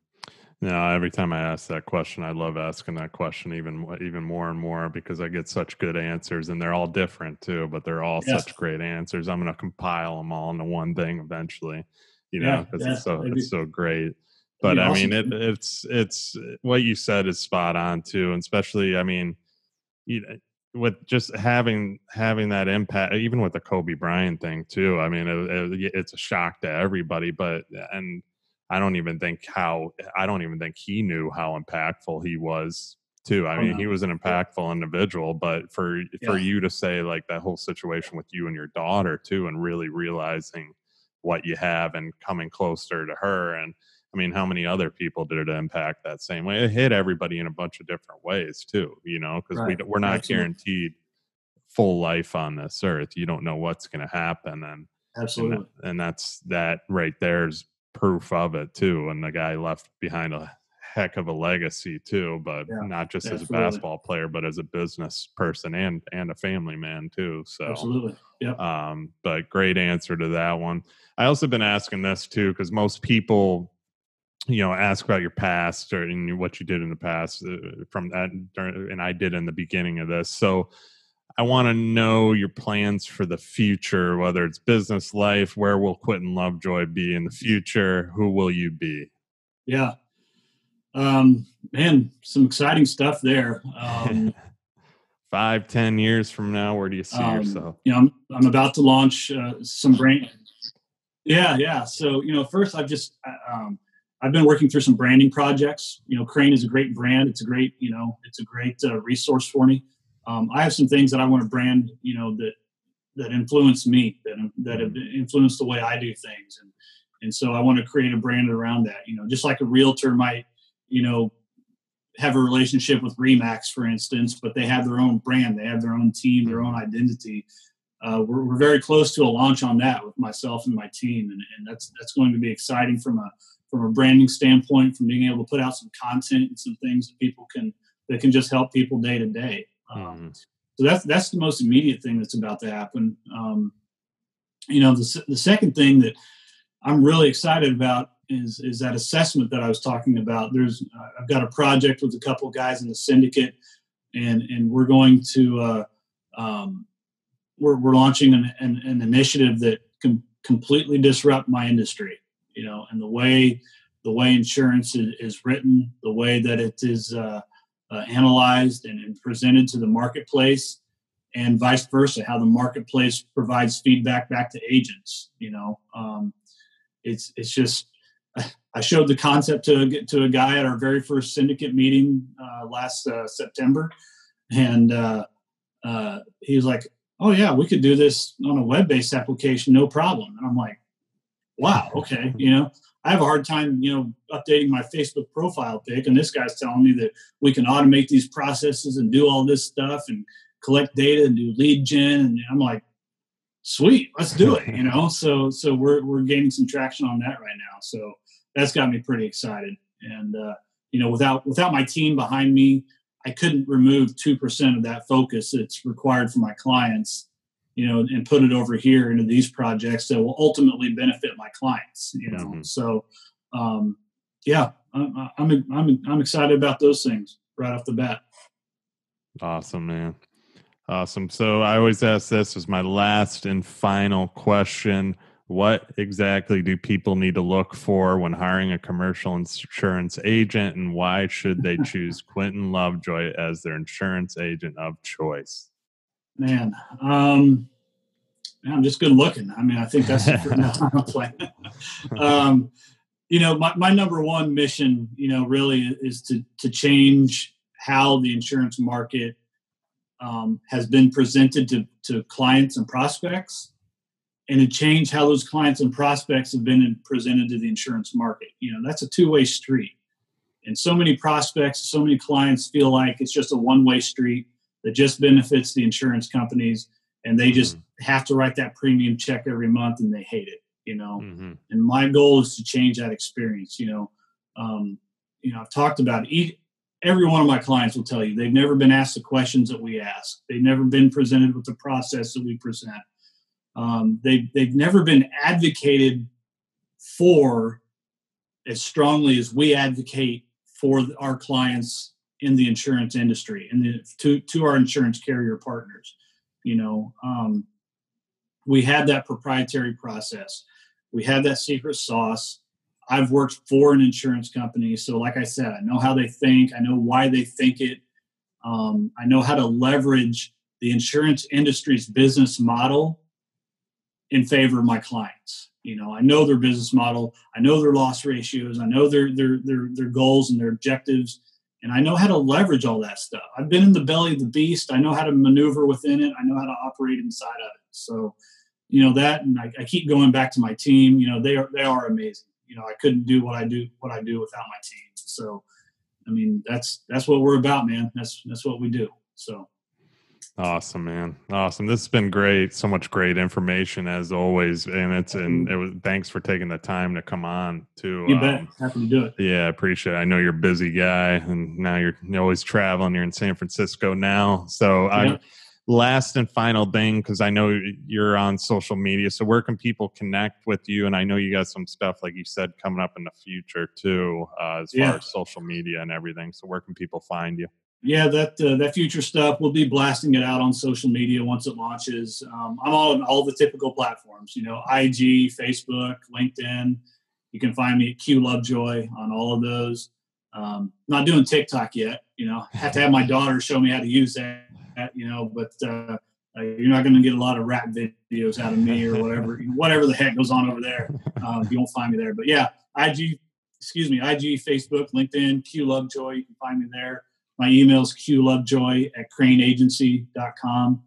Now, every time I ask that question, I love asking that question even even more and more because I get such good answers, and they're all different too. But they're all yes. such great answers. I'm going to compile them all into one thing eventually, you know, because yeah, yeah, it's so it's so great. But I mean, it, it's it's what you said is spot on too, and especially I mean, you know, with just having having that impact, even with the Kobe Bryant thing too. I mean, it, it, it's a shock to everybody, but and I don't even think how I don't even think he knew how impactful he was too. I oh, mean, no. he was an impactful individual, but for yeah. for you to say like that whole situation with you and your daughter too, and really realizing what you have and coming closer to her, and I mean, how many other people did it impact that same way? It hit everybody in a bunch of different ways too, you know, because right. we we're not Absolutely. guaranteed full life on this earth. You don't know what's going to happen, and Absolutely, and, and that's that right there's proof of it too. And the guy left behind a heck of a legacy too, but yeah, not just absolutely. as a basketball player, but as a business person and and a family man too. So absolutely, yeah. Um, but great answer to that one. I also been asking this too because most people, you know, ask about your past or what you did in the past uh, from that, and I did in the beginning of this. So I want to know your plans for the future, whether it's business life, where will Quinten Lovejoy be in the future? Who will you be? Yeah. Um, man, some exciting stuff there. Um, Five, ten years from now, where do you see um, yourself? You know, I'm, I'm about to launch uh, some brand. Yeah, yeah. So, you know, first I've just, uh, um, I've been working through some branding projects. You know, Crane is a great brand. It's a great, you know, it's a great uh, resource for me um, I have some things that I want to brand, you know, that that influence me, that that have influenced the way I do things, and and so I want to create a brand around that. You know, just like a realtor might, you know, have a relationship with Remax, for instance, but they have their own brand, they have their own team, their own identity. Uh, we're, we're very close to a launch on that with myself and my team, and, and that's that's going to be exciting from a from a branding standpoint, from being able to put out some content and some things that people can that can just help people day to day. Um, mm-hmm. So that's that's the most immediate thing that's about to happen. Um, you know, the the second thing that I'm really excited about is is that assessment that I was talking about. There's uh, I've got a project with a couple guys in the syndicate, and and we're going to uh, um, we're we're launching an, an, an initiative that can completely disrupt my industry. You know, and the way the way insurance is, is written, the way that it is. Uh, uh, analyzed and, and, presented to the marketplace and vice versa how the marketplace provides feedback back to agents you know? Um, it's it's just i showed the concept to to a guy at our very first syndicate meeting uh, last uh, september. And uh, uh, he was like oh yeah we could do this on a web-based application no problem. And i'm like wow okay you know I have a hard time, you know, updating my Facebook profile pic, and this guy's telling me that we can automate these processes and do all this stuff and collect data and do lead gen, and I'm like, sweet, let's do it, you know. So so we're we're gaining some traction on that right now. So that's got me pretty excited, and uh, you know, without without my team behind me, I couldn't remove two percent of that focus that's required for my clients you know, and put it over here into these projects that will ultimately benefit my clients, you know. Mm-hmm. So, um, yeah, I'm, I'm, I'm, I'm excited about those things right off the bat. Awesome, man. Awesome. So I always ask this as my last and final question. What exactly do people need to look for when hiring a commercial insurance agent, and why should they choose Quinten Lovejoy as their insurance agent of choice? Man, um, I'm just good looking. I mean, I think that's the um, you know, my, my number one mission, you know, really is to to change how the insurance market um, has been presented to, to clients and prospects, and to change how those clients and prospects have been presented to the insurance market. You know, that's a two way street, and so many prospects, so many clients feel like it's just a one way street that just benefits the insurance companies and they just mm-hmm. have to write that premium check every month and they hate it you know mm-hmm. and my goal is to change that experience you know um, you know i've talked about each, every one of my clients will tell you they've never been asked the questions that we ask. They've never been presented with the process that we present. Um, they, they've never been advocated for as strongly as we advocate for our clients in the insurance industry and to, to our insurance carrier partners. You know, um, we have that proprietary process. We have that secret sauce. I've worked for an insurance company, so like I said, I know how they think. I know why they think it. Um, I know how to leverage the insurance industry's business model in favor of my clients. You know, I know their business model. I know their loss ratios. I know their their their their goals and their objectives, and I know how to leverage all that stuff. I've been in the belly of the beast. I know how to maneuver within it. I know how to operate inside of it. So, you know that, and I, I keep going back to my team. You know, they are they are amazing you know I couldn't do what I do what I do without my team. So I mean that's that's what we're about, man. That's that's what we do. So Awesome, man. Awesome. This has been great. So much great information as always. And it's and it was thanks for taking the time to come on too. You bet. Um, Happy to do it. Yeah, I appreciate it. I know you're a busy guy and now you're, you're always traveling. You're in San Francisco now. So yeah. I last and final thing because i know you're on social media so where can people connect with you and i know you got some stuff like you said coming up in the future too uh, as yeah. far as social media and everything so where can people find you yeah that uh, that future stuff we'll be blasting it out on social media once it launches um, i'm on all the typical platforms you know ig facebook linkedin you can find me at q lovejoy on all of those um, not doing tiktok yet you know have to have my daughter show me how to use that you know, but uh, uh you're not going to get a lot of rap videos out of me or whatever, whatever the heck goes on over there. Um, you won't find me there. But yeah, IG, excuse me, IG, Facebook, LinkedIn, Q Lovejoy. You can find me there. My email is qlovejoy at craneagency.com.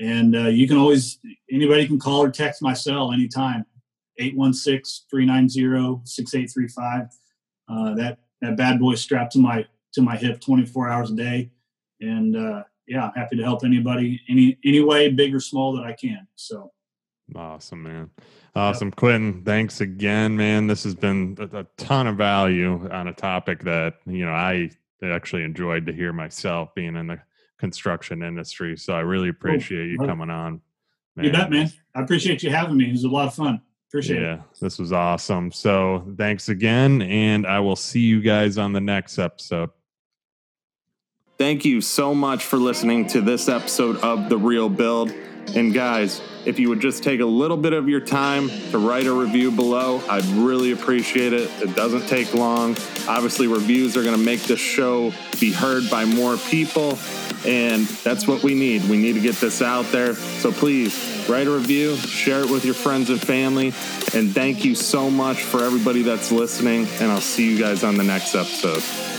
And uh, you can always, anybody can call or text my cell anytime, 816-390-6835. Uh, that, that bad boy strapped to my, to my hip 24 hours a day. And uh, yeah, I'm happy to help anybody any any way, big or small, that I can. So awesome, man. Awesome, yep. Quinten. Thanks again, man. This has been a, a, ton of value on a topic that you know I actually enjoyed to hear myself, being in the construction industry. So I really appreciate cool. you coming on. Man. You bet, man. I appreciate you having me. It was a lot of fun. Appreciate yeah, it. this was awesome. So thanks again, and I will see you guys on the next episode. Thank you so much for listening to this episode of The Real Build. And guys, if you would just take a little bit of your time to write a review below, I'd really appreciate it. It doesn't take long. Obviously, reviews are going to make this show be heard by more people. And that's what we need. We need to get this out there. So please write a review, share it with your friends and family. And thank you so much for everybody that's listening. And I'll see you guys on the next episode.